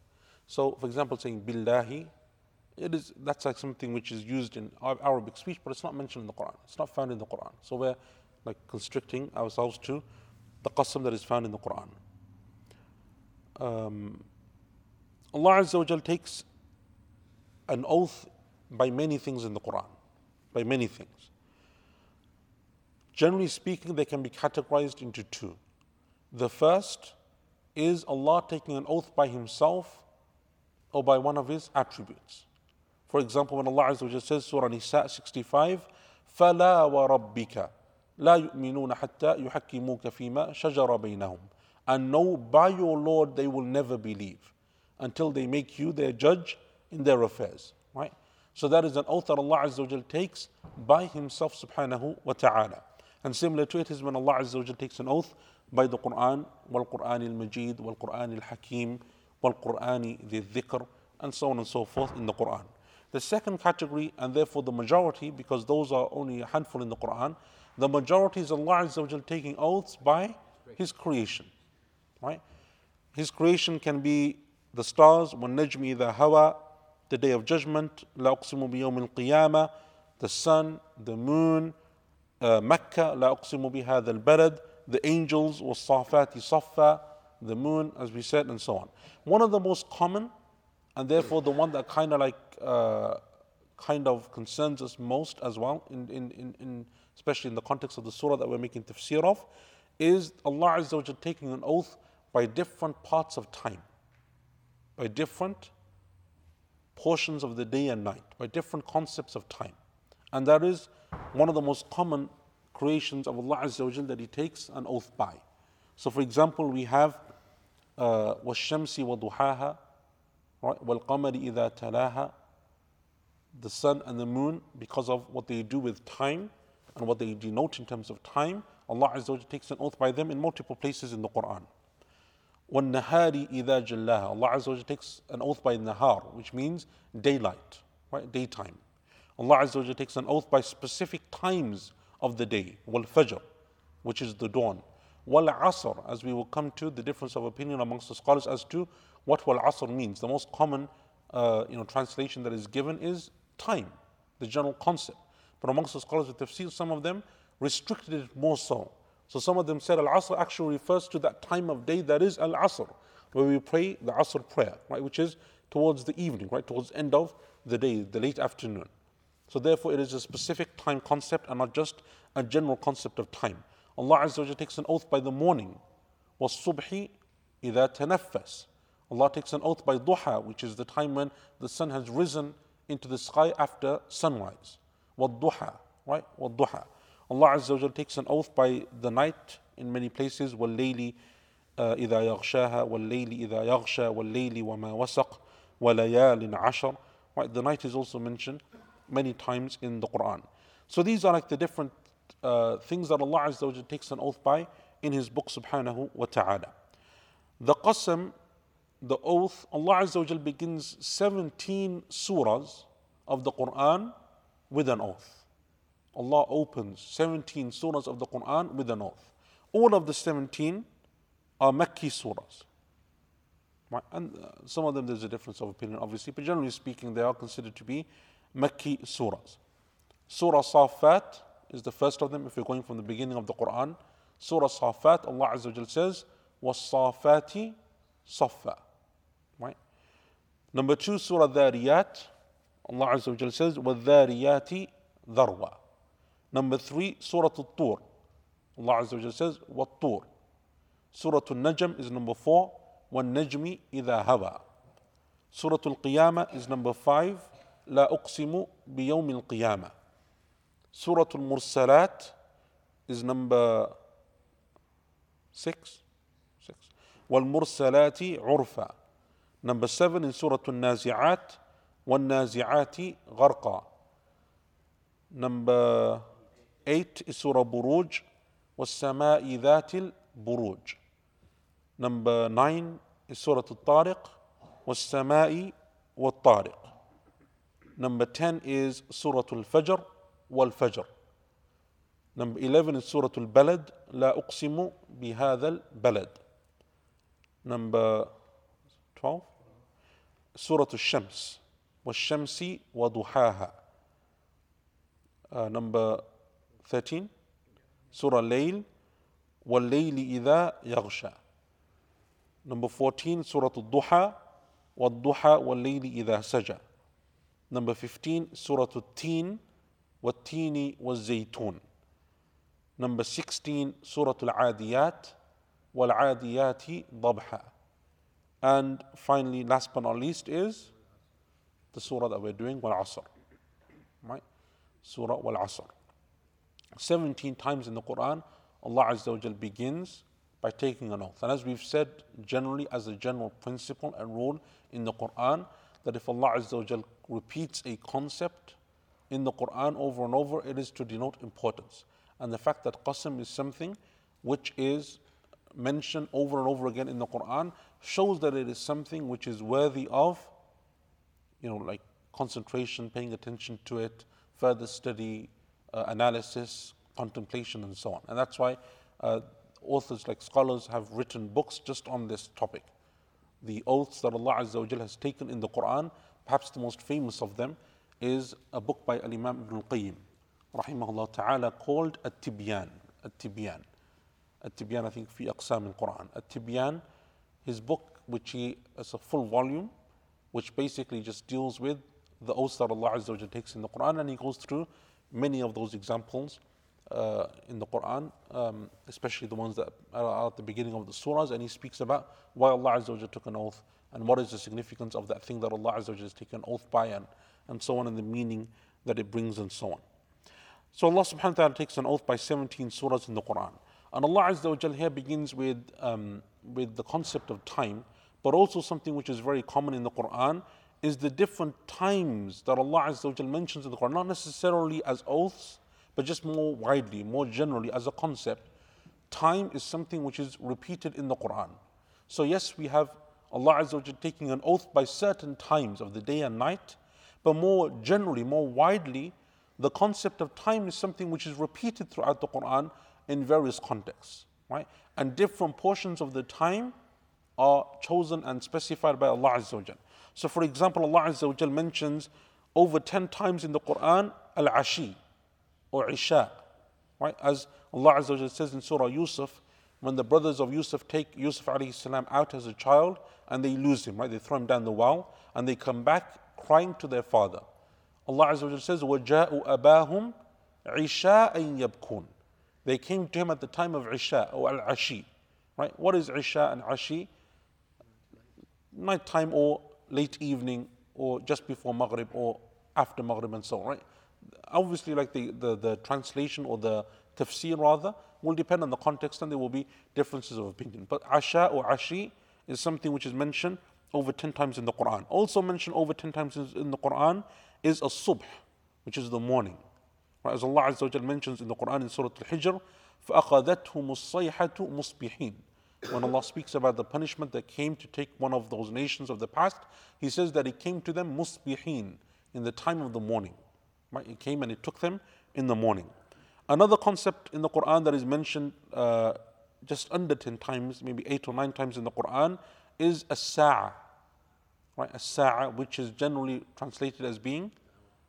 so for example saying billahi it is that's like something which is used in Arabic speech but it's not mentioned in the Quran it's not found in the Quran so we're like constricting ourselves to the qasam that is found in the Quran um, Allah Azza wa Jal takes an oath by many things in the Quran, by many things. Generally speaking, they can be categorized into two. The first is Allah taking an oath by Himself or by one of His attributes. For example, when Allah Azza wa Jal says, Surah Nisa 65, فَلَا وَرَبِّكَ لا يؤمنون حتى يحكموك فيما شجر بينهم and know by your Lord they will never believe until they make you their judge in their affairs. Right? So that is an oath that Allah Azza wa takes by Himself subhanahu wa ta'ala. And similar to it is when Allah Azza wa takes an oath by the Quran, wal Quran al Majid, wal Quran al Hakim, wal Qurani dhi dhikr, and so on and so forth in the Quran. The second category, and therefore the majority, because those are only a handful in the Quran, the majority is Allah Azza wa taking oaths by His creation. Right? His creation can be the stars, وَالنَّجْمِ إِذَا هَوَى the day of judgment, لا أقسم بيوم القيامة, the sun, the moon, uh, Mecca, لا أقسم بهذا البلد, the angels, والصافات صفا, the moon, as we said, and so on. One of the most common, and therefore the one that kind of like, uh, kind of concerns us most as well, in, in, in, in, especially in the context of the surah that we're making tafsir of, is Allah Azza wa taking an oath by different parts of time by different portions of the day and night, by different concepts of time. And that is one of the most common creations of Allah Azza wa that He takes an oath by. So, for example, we have وَالشَّمْسِ وَضُحَاهَا وَالْقَمَرِ إِذَا تَلَاهَا The sun and the moon, because of what they do with time and what they denote in terms of time, Allah Azza wa takes an oath by them in multiple places in the Quran. وَالنَّهَارِ إِذَا جَلَّاهَا Allah Azza wa takes an oath by nahar, which means daylight, right? Daytime. Allah Azza wa takes an oath by specific times of the day, wal-fajr, which is the dawn. Wal-asr, as we will come to the difference of opinion amongst the scholars as to what wal-asr means. The most common uh, you know, translation that is given is time, the general concept. But amongst the scholars of tafsir, some of them restricted it more so. So some of them said Al Asr actually refers to that time of day that is Al Asr, where we pray the Asr prayer, right, which is towards the evening, right, towards the end of the day, the late afternoon. So therefore, it is a specific time concept and not just a general concept of time. Allah Azza wa takes an oath by the morning. وَالصُّبْحِ إِذَا تَنَفَّسْ Allah takes an oath by duha, which is the time when the sun has risen into the sky after sunrise. وَالضُّحَى right? وَالضُّحَى Allah Azza wa takes an oath by the night in many places, وَاللَّيْلِ إِذَا يَغْشَاهَا وَاللَّيْلِ إِذَا يَغْشَى وَاللَّيْلِ وَمَا وَسَقْ وَلَيَالٍ عَشَرٍ Right, the night is also mentioned many times in the Quran. So these are like the different uh, things that Allah Azza wa takes an oath by in His book Subhanahu wa Ta'ala. The qasam, the oath, Allah Azza wa begins 17 surahs of the Quran with an oath. Allah opens 17 surahs of the Quran with an oath. All of the 17 are Makki surahs. Right? And uh, some of them there's a difference of opinion, obviously, but generally speaking, they are considered to be Makki surahs. Surah Safat is the first of them if you're going from the beginning of the Quran. Surah Safat, Allah Azza wa says, وَالصَّافَاتِ صَفًّا Right? Number two, Surah Dhariyat. Allah Azza wa Jal says, وَالذَّارِيَاتِ ذَرْوَى. Number three, Surah Al-Tur. Allah Azza wa Jal says, وَالطُّور. Surah Al-Najm is number four, وَالنَّجْمِ إِذَا هَوَى. Surah Al-Qiyamah is number five, لا أقسم بيوم القيامة. Surah Al-Mursalat is number six. Six. والمرسلات عرفا. Number seven in Surah Al-Nazi'at, والنازعات غرقا. Number eight is Surah Buruj, والسماء ذات البروج. Number nine is Surah Al-Tariq, والسماء والطارق. Number 10 is Surah Al-Fajr والفجر. Number 11 is Surah Al-Balad, لا أقسم بهذا البلد. Number 12 Surah Al-Shams والشمس وضحاها. Uh, number 13 Surah Layl والليل إذا يغشى. Number 14 Surah Al-Duha والضحى والليل إذا سجى. Number 15 Surah Al-Teen والتين والزيتون. Number 16 Surah Al-Adiyat والعاديات ضبحا. And finally, last but not least, is the surah that we're doing, Wal Asr. Right? Surah Wal Asr. 17 times in the Quran, Allah Azza wa begins by taking an oath. And as we've said, generally, as a general principle and rule in the Quran, that if Allah Azza wa repeats a concept in the Quran over and over, it is to denote importance. And the fact that qasam is something which is mentioned over and over again in the Quran shows that it is something which is worthy of, you know, like concentration, paying attention to it, further study, analysis, contemplation, and so on. And that's why uh, authors like scholars have written books just on this topic. The oaths that Allah Azza has taken in the Quran, perhaps the most famous of them is a book by Al Imam Ibn Al Qayyim, rahimahullah ta'ala, called At Tibyan. At Tibyan. At Tibyan, I think, fi aqsam al Quran. At Tibyan, his book, which he is a full volume, which basically just deals with the oaths that Allah Azza takes in the Quran, and he goes through many of those examples uh, in the Quran, um, especially the ones that are at the beginning of the surahs, and he speaks about why Allah Azza wa took an oath and what is the significance of that thing that Allah Azza wa has taken an oath by, and, and so on, and the meaning that it brings, and so on. So Allah subhanahu wa ta'ala takes an oath by 17 surahs in the Quran. And Allah Azza wa here begins with, um, with the concept of time, but also something which is very common in the Quran is the different times that Allah Azza wa mentions in the Quran, not necessarily as oaths, but just more widely, more generally as a concept. Time is something which is repeated in the Quran. So, yes, we have Allah Azza wa taking an oath by certain times of the day and night, but more generally, more widely, the concept of time is something which is repeated throughout the Quran in various contexts, right? And different portions of the time are chosen and specified by Allah Azza wa. So, for example, Allah Azza wa Jal mentions over 10 times in the Quran Al Ashi or Isha, right? As Allah Azza wa Jal says in Surah Yusuf, when the brothers of Yusuf take Yusuf alayhi salam out as a child and they lose him, right? They throw him down the well and they come back crying to their father. Allah Azza wa Jal says, وَجَاءُوا أَبَاهُمْ عِشَاءً يَبْكُونَ They came to him at the time of Isha or Al-Ashi. Right? What is Isha and Ashi? Nighttime or late evening or just before Maghrib or after Maghrib and so on, right? Obviously, like the, the, the translation or the tafsir rather will depend on the context and there will be differences of opinion. But Asha or Ashi is something which is mentioned over 10 times in the Quran. Also mentioned over 10 times in the Quran is a subh, which is the morning. Right? As Allah Azza wa Jal mentions in the Quran in Surah Al-Hijr, فَأَخَذَتْهُمُ الصَّيْحَةُ مُصْبِحِينَ when Allah speaks about the punishment that came to take one of those nations of the past, He says that it came to them musbihin, in the time of the morning. Right? It came and it took them in the morning. Another concept in the Quran that is mentioned uh, just under 10 times, maybe 8 or 9 times in the Quran, is a sa'a. Right? A sa'a, which is generally translated as being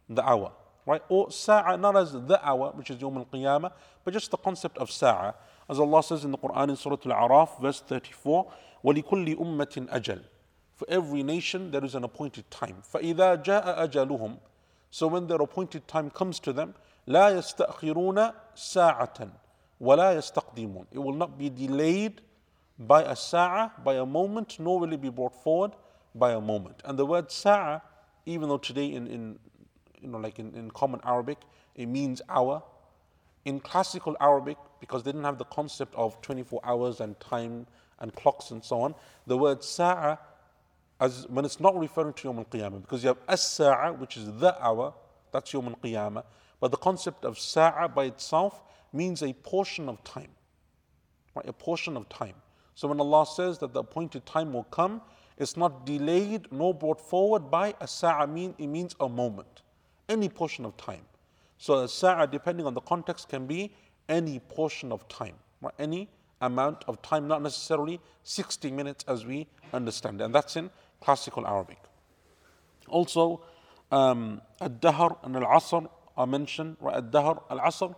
the hour. Right? Or sa'a, not as the hour, which is Yawm al Qiyamah, but just the concept of sa'a. As Allah says in the Quran in Surah Al Araf, verse 34, وَلِكُلِّ أُمَّةٍ أَجَلٍ For every nation, there is an appointed time. فَإِذَا جَاءَ أَجَلُهُم So when their appointed time comes to them, لا يستأخرون ساعة ولا يستقدمون. It will not be delayed by a sa'a, by a moment, nor will it be brought forward by a moment. And the word sa'a, even though today in, in you know, like in, in common Arabic, it means hour. in classical Arabic, because they didn't have the concept of 24 hours and time and clocks and so on, the word sa'a, as when it's not referring to Yom al Qiyamah, because you have as sa'a, which is the hour, that's Yom al Qiyamah. But the concept of sa'a by itself means a portion of time, right? A portion of time. So when Allah says that the appointed time will come, it's not delayed nor brought forward by a sa'a, mean, it means a moment, any portion of time. So a sa'a, depending on the context, can be any portion of time, right? any amount of time, not necessarily 60 minutes as we understand. And that's in classical Arabic. Also, um, Ad-Dahr and Al-Asr are mentioned. Right? Ad-Dahr, Al-Asr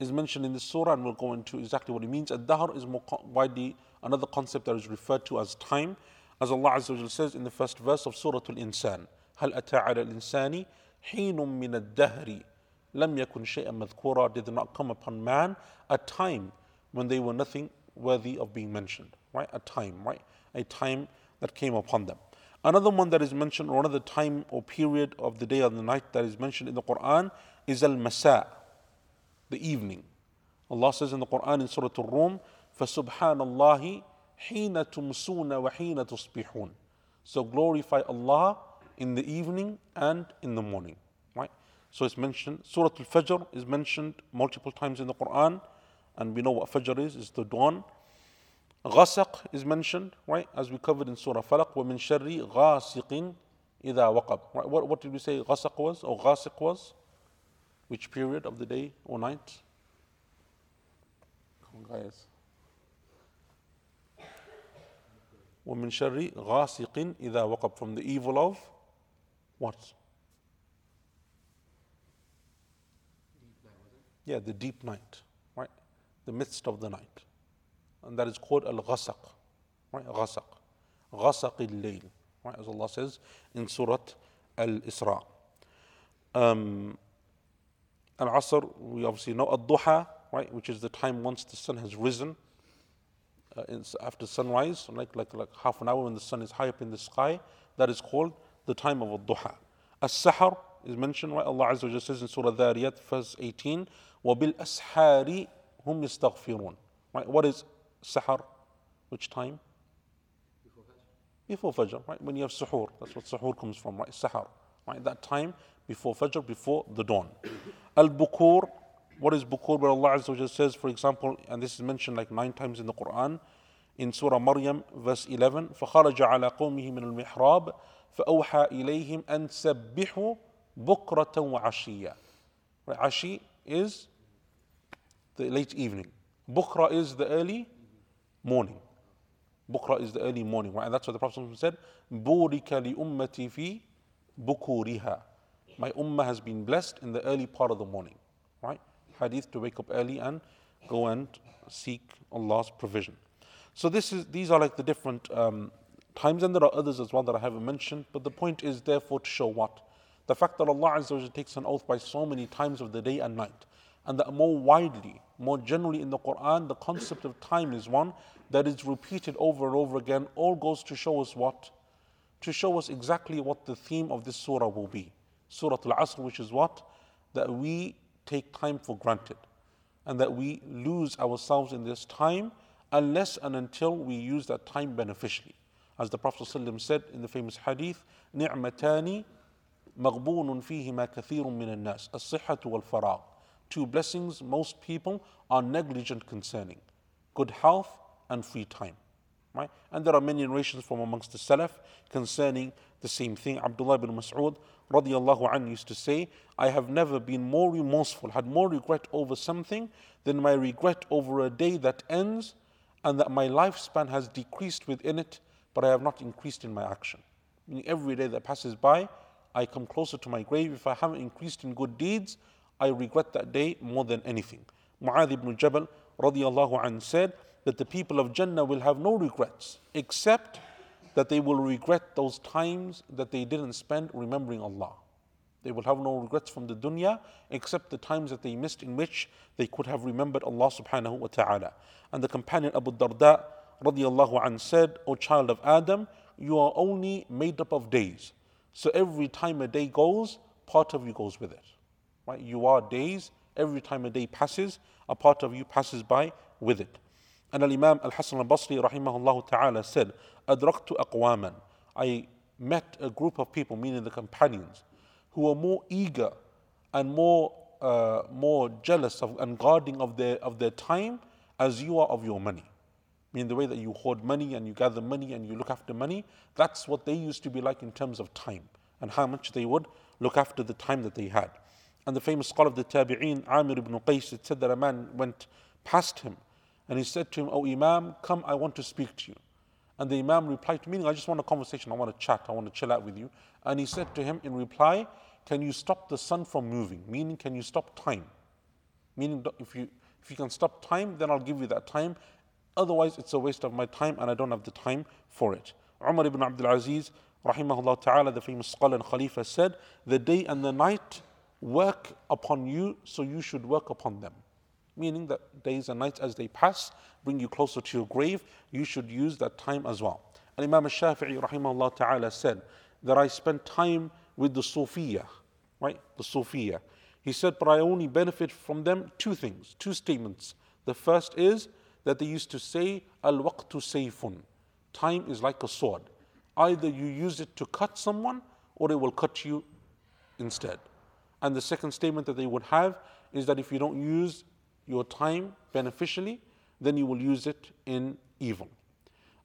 is mentioned in this surah and we'll go into exactly what it means. Ad-Dahr is more widely another concept that is referred to as time. As Allah Azza wa says in the first verse of Surah Al-Insan, هل أتى على الإنسان حين من الدهر لم يكن شيئا مذكورا did not come upon man a time when they were nothing worthy of being mentioned right a time right a time that came upon them another one that is mentioned or another time or period of the day or the night that is mentioned in the quran is al-masa the evening allah says in the quran in surah al-rum فسبحان الله حين تمسون وحين تصبحون so glorify allah in the evening and in the morning right so it's mentioned surah al-fajr is mentioned multiple times in the quran and we know what fajr is is the dawn غسق is mentioned, right? As we covered in Surah Falaq, وَمِن شَرِّ غَاسِقٍ إِذَا وَقَبْ right? what, what did we say غسق was or غاسق was? Which period of the day or night? Come on guys. وَمِن شَرِّ غَاسِقٍ إِذَا وَقَبْ From the evil of what? Yeah, the deep night, right? The midst of the night and that is called al ghasaq, right? Ghasaq, ghasaq al layl, right? As Allah says in Surah Al Isra. Um, al Asr, we obviously know al Duha, right? Which is the time once the sun has risen. Uh, after sunrise, like, like, like half an hour when the sun is high up in the sky, that is called the time of al Duha. As Sahar is mentioned, right? Allah Azza wa says in Surah Dhariyat, verse 18, وَبِالْأَسْحَارِ هُمْ يَسْتَغْفِرُونَ Right? What is Sahar, which time? Before Fajr. right? When you have suhoor, that's what suhoor comes from, right? Sahar, right? That time before Fajr, before the dawn. Al Bukur, what is Bukur? Where Allah Azza wa says, for example, and this is mentioned like nine times in the Quran, in Surah Maryam, verse 11, فخرج على قومه من المحراب فأوحى إليهم أن سبحوا بكرة وعشيا. Right? Ashi is the late evening. Bukhra is the early morning. Bukhra is the early morning? And that's what the Prophet said, li ummati fi bukuriha. My ummah has been blessed in the early part of the morning, right? Hadith to wake up early and go and seek Allah's provision. So this is these are like the different um, times, and there are others as well that I haven't mentioned. But the point is therefore to show what the fact that Allah Azza wa takes an oath by so many times of the day and night, and that more widely, more generally in the Quran, the concept of time is one that is repeated over and over again, all goes to show us what? To show us exactly what the theme of this surah will be. Surah Al Asr, which is what? That we take time for granted and that we lose ourselves in this time unless and until we use that time beneficially. As the Prophet ﷺ said in the famous hadith, نعمتان مغبون فيهما كثير من الناس الصحة والفراغ two blessings most people are negligent concerning good health and free time. Right? And there are many narrations from amongst the Salaf concerning the same thing. Abdullah ibn Mas'ud radiallahu anhu used to say, I have never been more remorseful, had more regret over something than my regret over a day that ends and that my lifespan has decreased within it, but I have not increased in my action. Meaning every day that passes by, I come closer to my grave. If I haven't increased in good deeds, I regret that day more than anything. Mu'adh ibn Jabal radiallahu anh said that the people of Jannah will have no regrets except that they will regret those times that they didn't spend remembering Allah. They will have no regrets from the dunya except the times that they missed in which they could have remembered Allah subhanahu wa ta'ala. And the companion Abu Darda radiallahu an said, O child of Adam, you are only made up of days. So every time a day goes, part of you goes with it. Right? You are days, every time a day passes, a part of you passes by with it. And Al Imam Al Hasan al Basri rahimahullah ta'ala said, Adraktu aqwaman. I met a group of people, meaning the companions, who were more eager and more, uh, more jealous of, and guarding of their, of their time as you are of your money. Meaning the way that you hoard money and you gather money and you look after money, that's what they used to be like in terms of time and how much they would look after the time that they had. And the famous scholar of the Tabi'een, Amir ibn Qais, it said that a man went past him and he said to him, Oh Imam, come, I want to speak to you. And the Imam replied to me, I just want a conversation, I want to chat, I want to chill out with you. And he said to him in reply, Can you stop the sun from moving? Meaning, can you stop time? Meaning, if you, if you can stop time, then I'll give you that time. Otherwise, it's a waste of my time and I don't have the time for it. Umar ibn Abdul Aziz, rahimahullah ta'ala, the famous scholar and Khalifa, said, The day and the night work upon you, so you should work upon them. Meaning that days and nights as they pass bring you closer to your grave, you should use that time as well. And Imam Shafi'i rahimahullah ta'ala said that I spent time with the Sufiya, right? The Sufiya. He said, but I only benefit from them two things, two statements. The first is that they used to say, Al waqtu sayfun. Time is like a sword. Either you use it to cut someone or it will cut you instead. And the second statement that they would have is that if you don't use your time beneficially, then you will use it in evil.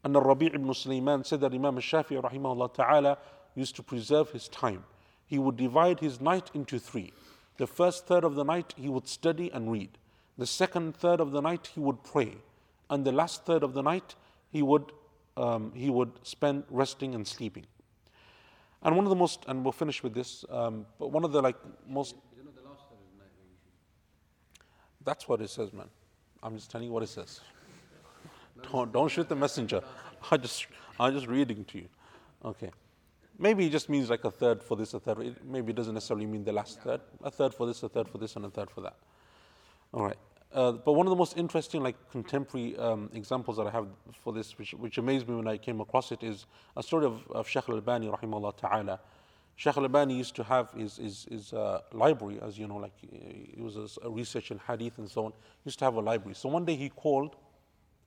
And the Rabi' ibn Sulaiman said that Imam Shafi'i rahimahullah ta'ala used to preserve his time. He would divide his night into three. The first third of the night he would study and read. The second third of the night he would pray. And the last third of the night he would, um, he would spend resting and sleeping. And one of the most, and we'll finish with this, um, but one of the like most. Is it not the last third of the night where you should? That's what it says, man. I'm just telling you what it says. Don't, don't shoot the messenger. I just, I'm just reading to you. Okay. Maybe it just means like a third for this, a third. It, maybe it doesn't necessarily mean the last third. A third for this, a third for this, and a third for that. All right. Uh, but one of the most interesting, like contemporary um, examples that I have for this, which, which amazed me when I came across it, is a story of, of Sheikh al-Albani, rahimahullah ta'ala. Sheikh Albani used to have his, his, his uh, library, as you know, like he was a, a research in hadith and so on. He used to have a library. So one day he called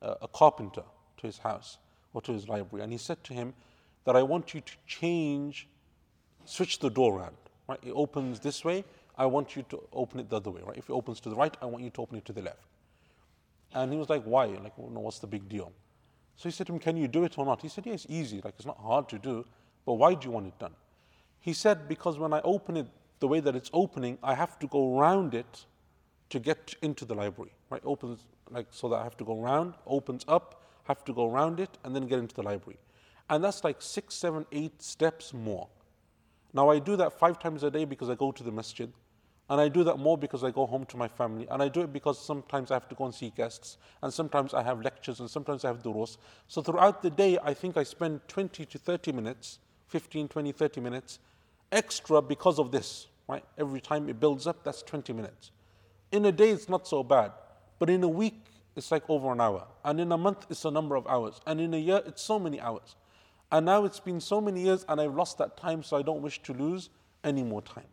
uh, a carpenter to his house or to his library, and he said to him that I want you to change, switch the door around. Right? It opens this way. I want you to open it the other way. Right? If it opens to the right, I want you to open it to the left. And he was like, why? Like, well, no, what's the big deal? So he said to him, can you do it or not? He said, yeah, it's easy. Like, it's not hard to do. But why do you want it done? He said, because when I open it the way that it's opening, I have to go around it to get into the library. Right? Opens like so that I have to go around, opens up, have to go around it, and then get into the library. And that's like six, seven, eight steps more. Now I do that five times a day because I go to the masjid. And I do that more because I go home to my family. And I do it because sometimes I have to go and see guests. And sometimes I have lectures and sometimes I have durus. So throughout the day, I think I spend 20 to 30 minutes, 15, 20, 30 minutes extra because of this. Right? Every time it builds up, that's 20 minutes. In a day, it's not so bad. But in a week, it's like over an hour. And in a month, it's a number of hours. And in a year, it's so many hours. And now it's been so many years and I've lost that time, so I don't wish to lose any more time.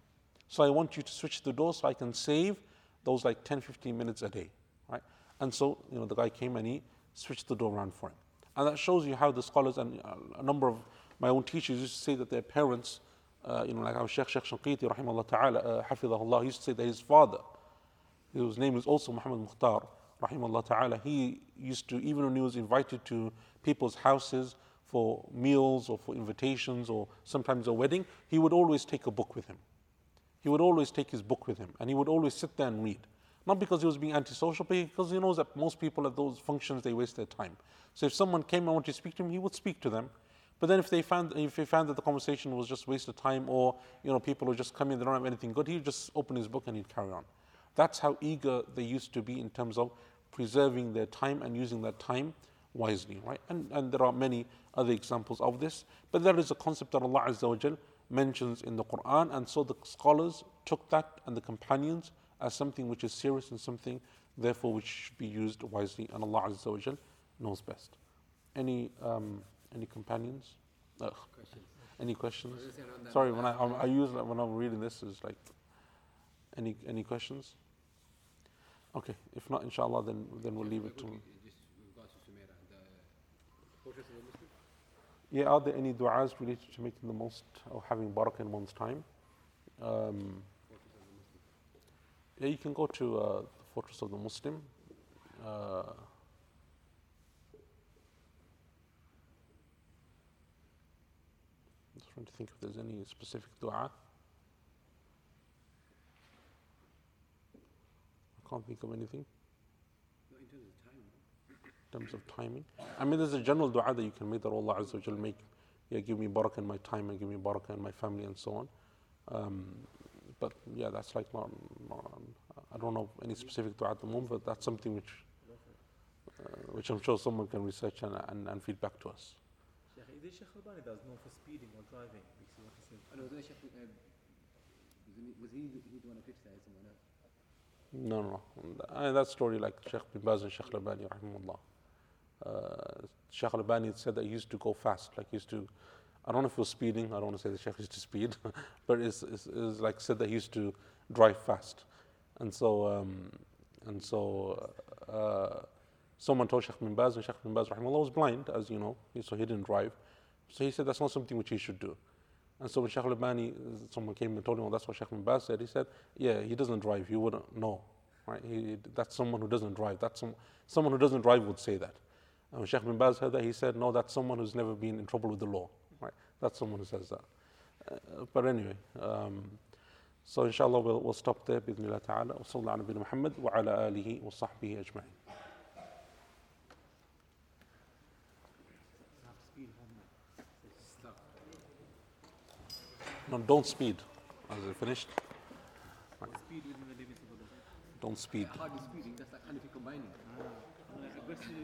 So I want you to switch the door so I can save those like 10, 15 minutes a day, right? And so, you know, the guy came and he switched the door around for him. And that shows you how the scholars and uh, a number of my own teachers used to say that their parents, uh, you know, like our Sheikh Sheikh Shanqiti, rahimahullah ta'ala, uh, used to say that his father, whose name is also Muhammad Mukhtar, rahimahullah ta'ala, he used to, even when he was invited to people's houses for meals or for invitations or sometimes a wedding, he would always take a book with him. He would always take his book with him and he would always sit there and read. Not because he was being antisocial, but because he knows that most people at those functions they waste their time. So if someone came and wanted to speak to him, he would speak to them. But then if they found if he found that the conversation was just waste of time or you know people who just coming, they don't have anything good, he'd just open his book and he'd carry on. That's how eager they used to be in terms of preserving their time and using that time wisely, right? And, and there are many other examples of this. But there is a concept that Allah Azza wa mentions in the Quran, and so the scholars took that and the companions as something which is serious and something, therefore, which should be used wisely, and Allah Azza wa knows best. Any, um, any companions? Ugh. Questions? Any questions? Sorry, when I, I use when I'm reading this is like, any any questions? Okay, if not, inshallah, then then we'll leave it to. Okay, Just with regards to Sumaira, the portraits of the Muslim. Yeah, are there any du'as related to making the most or having barakah in one's time? Um, yeah, you can go to uh, the Fortress of the Muslim. Uh, just trying to think if there's any specific du'a. I can't think of anything. Not in terms of time. no? In terms of timing. I mean, there's a general dua that you can make that Allah Azza wa Jal make, yeah, give me barakah in my time and give me barakah in my family and so on. Um, but yeah, that's like not, not, I don't know any specific dua at the moment, but that's something which, uh, which I'm sure someone can research and, and, and feed back to us. Sheikh, is it Sheikh Albani does no for speeding or driving? Because what he says. And was Sheikh, uh, was he, he the one who criticized someone else? No, no, no. Uh, that story like Sheikh bin Baz and Sheikh Al-Albani, rahimahullah. Uh, Sheikh Al-Albani said that he used to go fast, like he used to, I don't know if he was speeding, I don't want to say the Sheikh used to speed, but it's, it's, it's like said that he used to drive fast. And so, um, and so uh, someone told Sheikh bin Baz, and Sheikh bin Baz, rahimahullah, was blind, as you know, so he didn't drive. So he said that's not something which he should do. And so when Sheikh Al-Albani, someone came and told him, well, that's what Sheikh bin Baz said, he said, yeah, he doesn't drive, you wouldn't know. Right? He, that's someone who doesn't drive. That's some, someone who doesn't drive would say that. And Sheikh bin Baz heard that, he said, no, that's someone who's never been in trouble with the law. Right? That's someone who says that. Uh, but anyway, um, so inshallah we'll, we'll stop there, bidnillah ta'ala. Wa sallallahu ala Muhammad wa ala alihi wa sahbihi ajma'in. No, don't speed. Is it finished? Don't speed. Yeah, hard speeding, that's like kind of combining. Ah.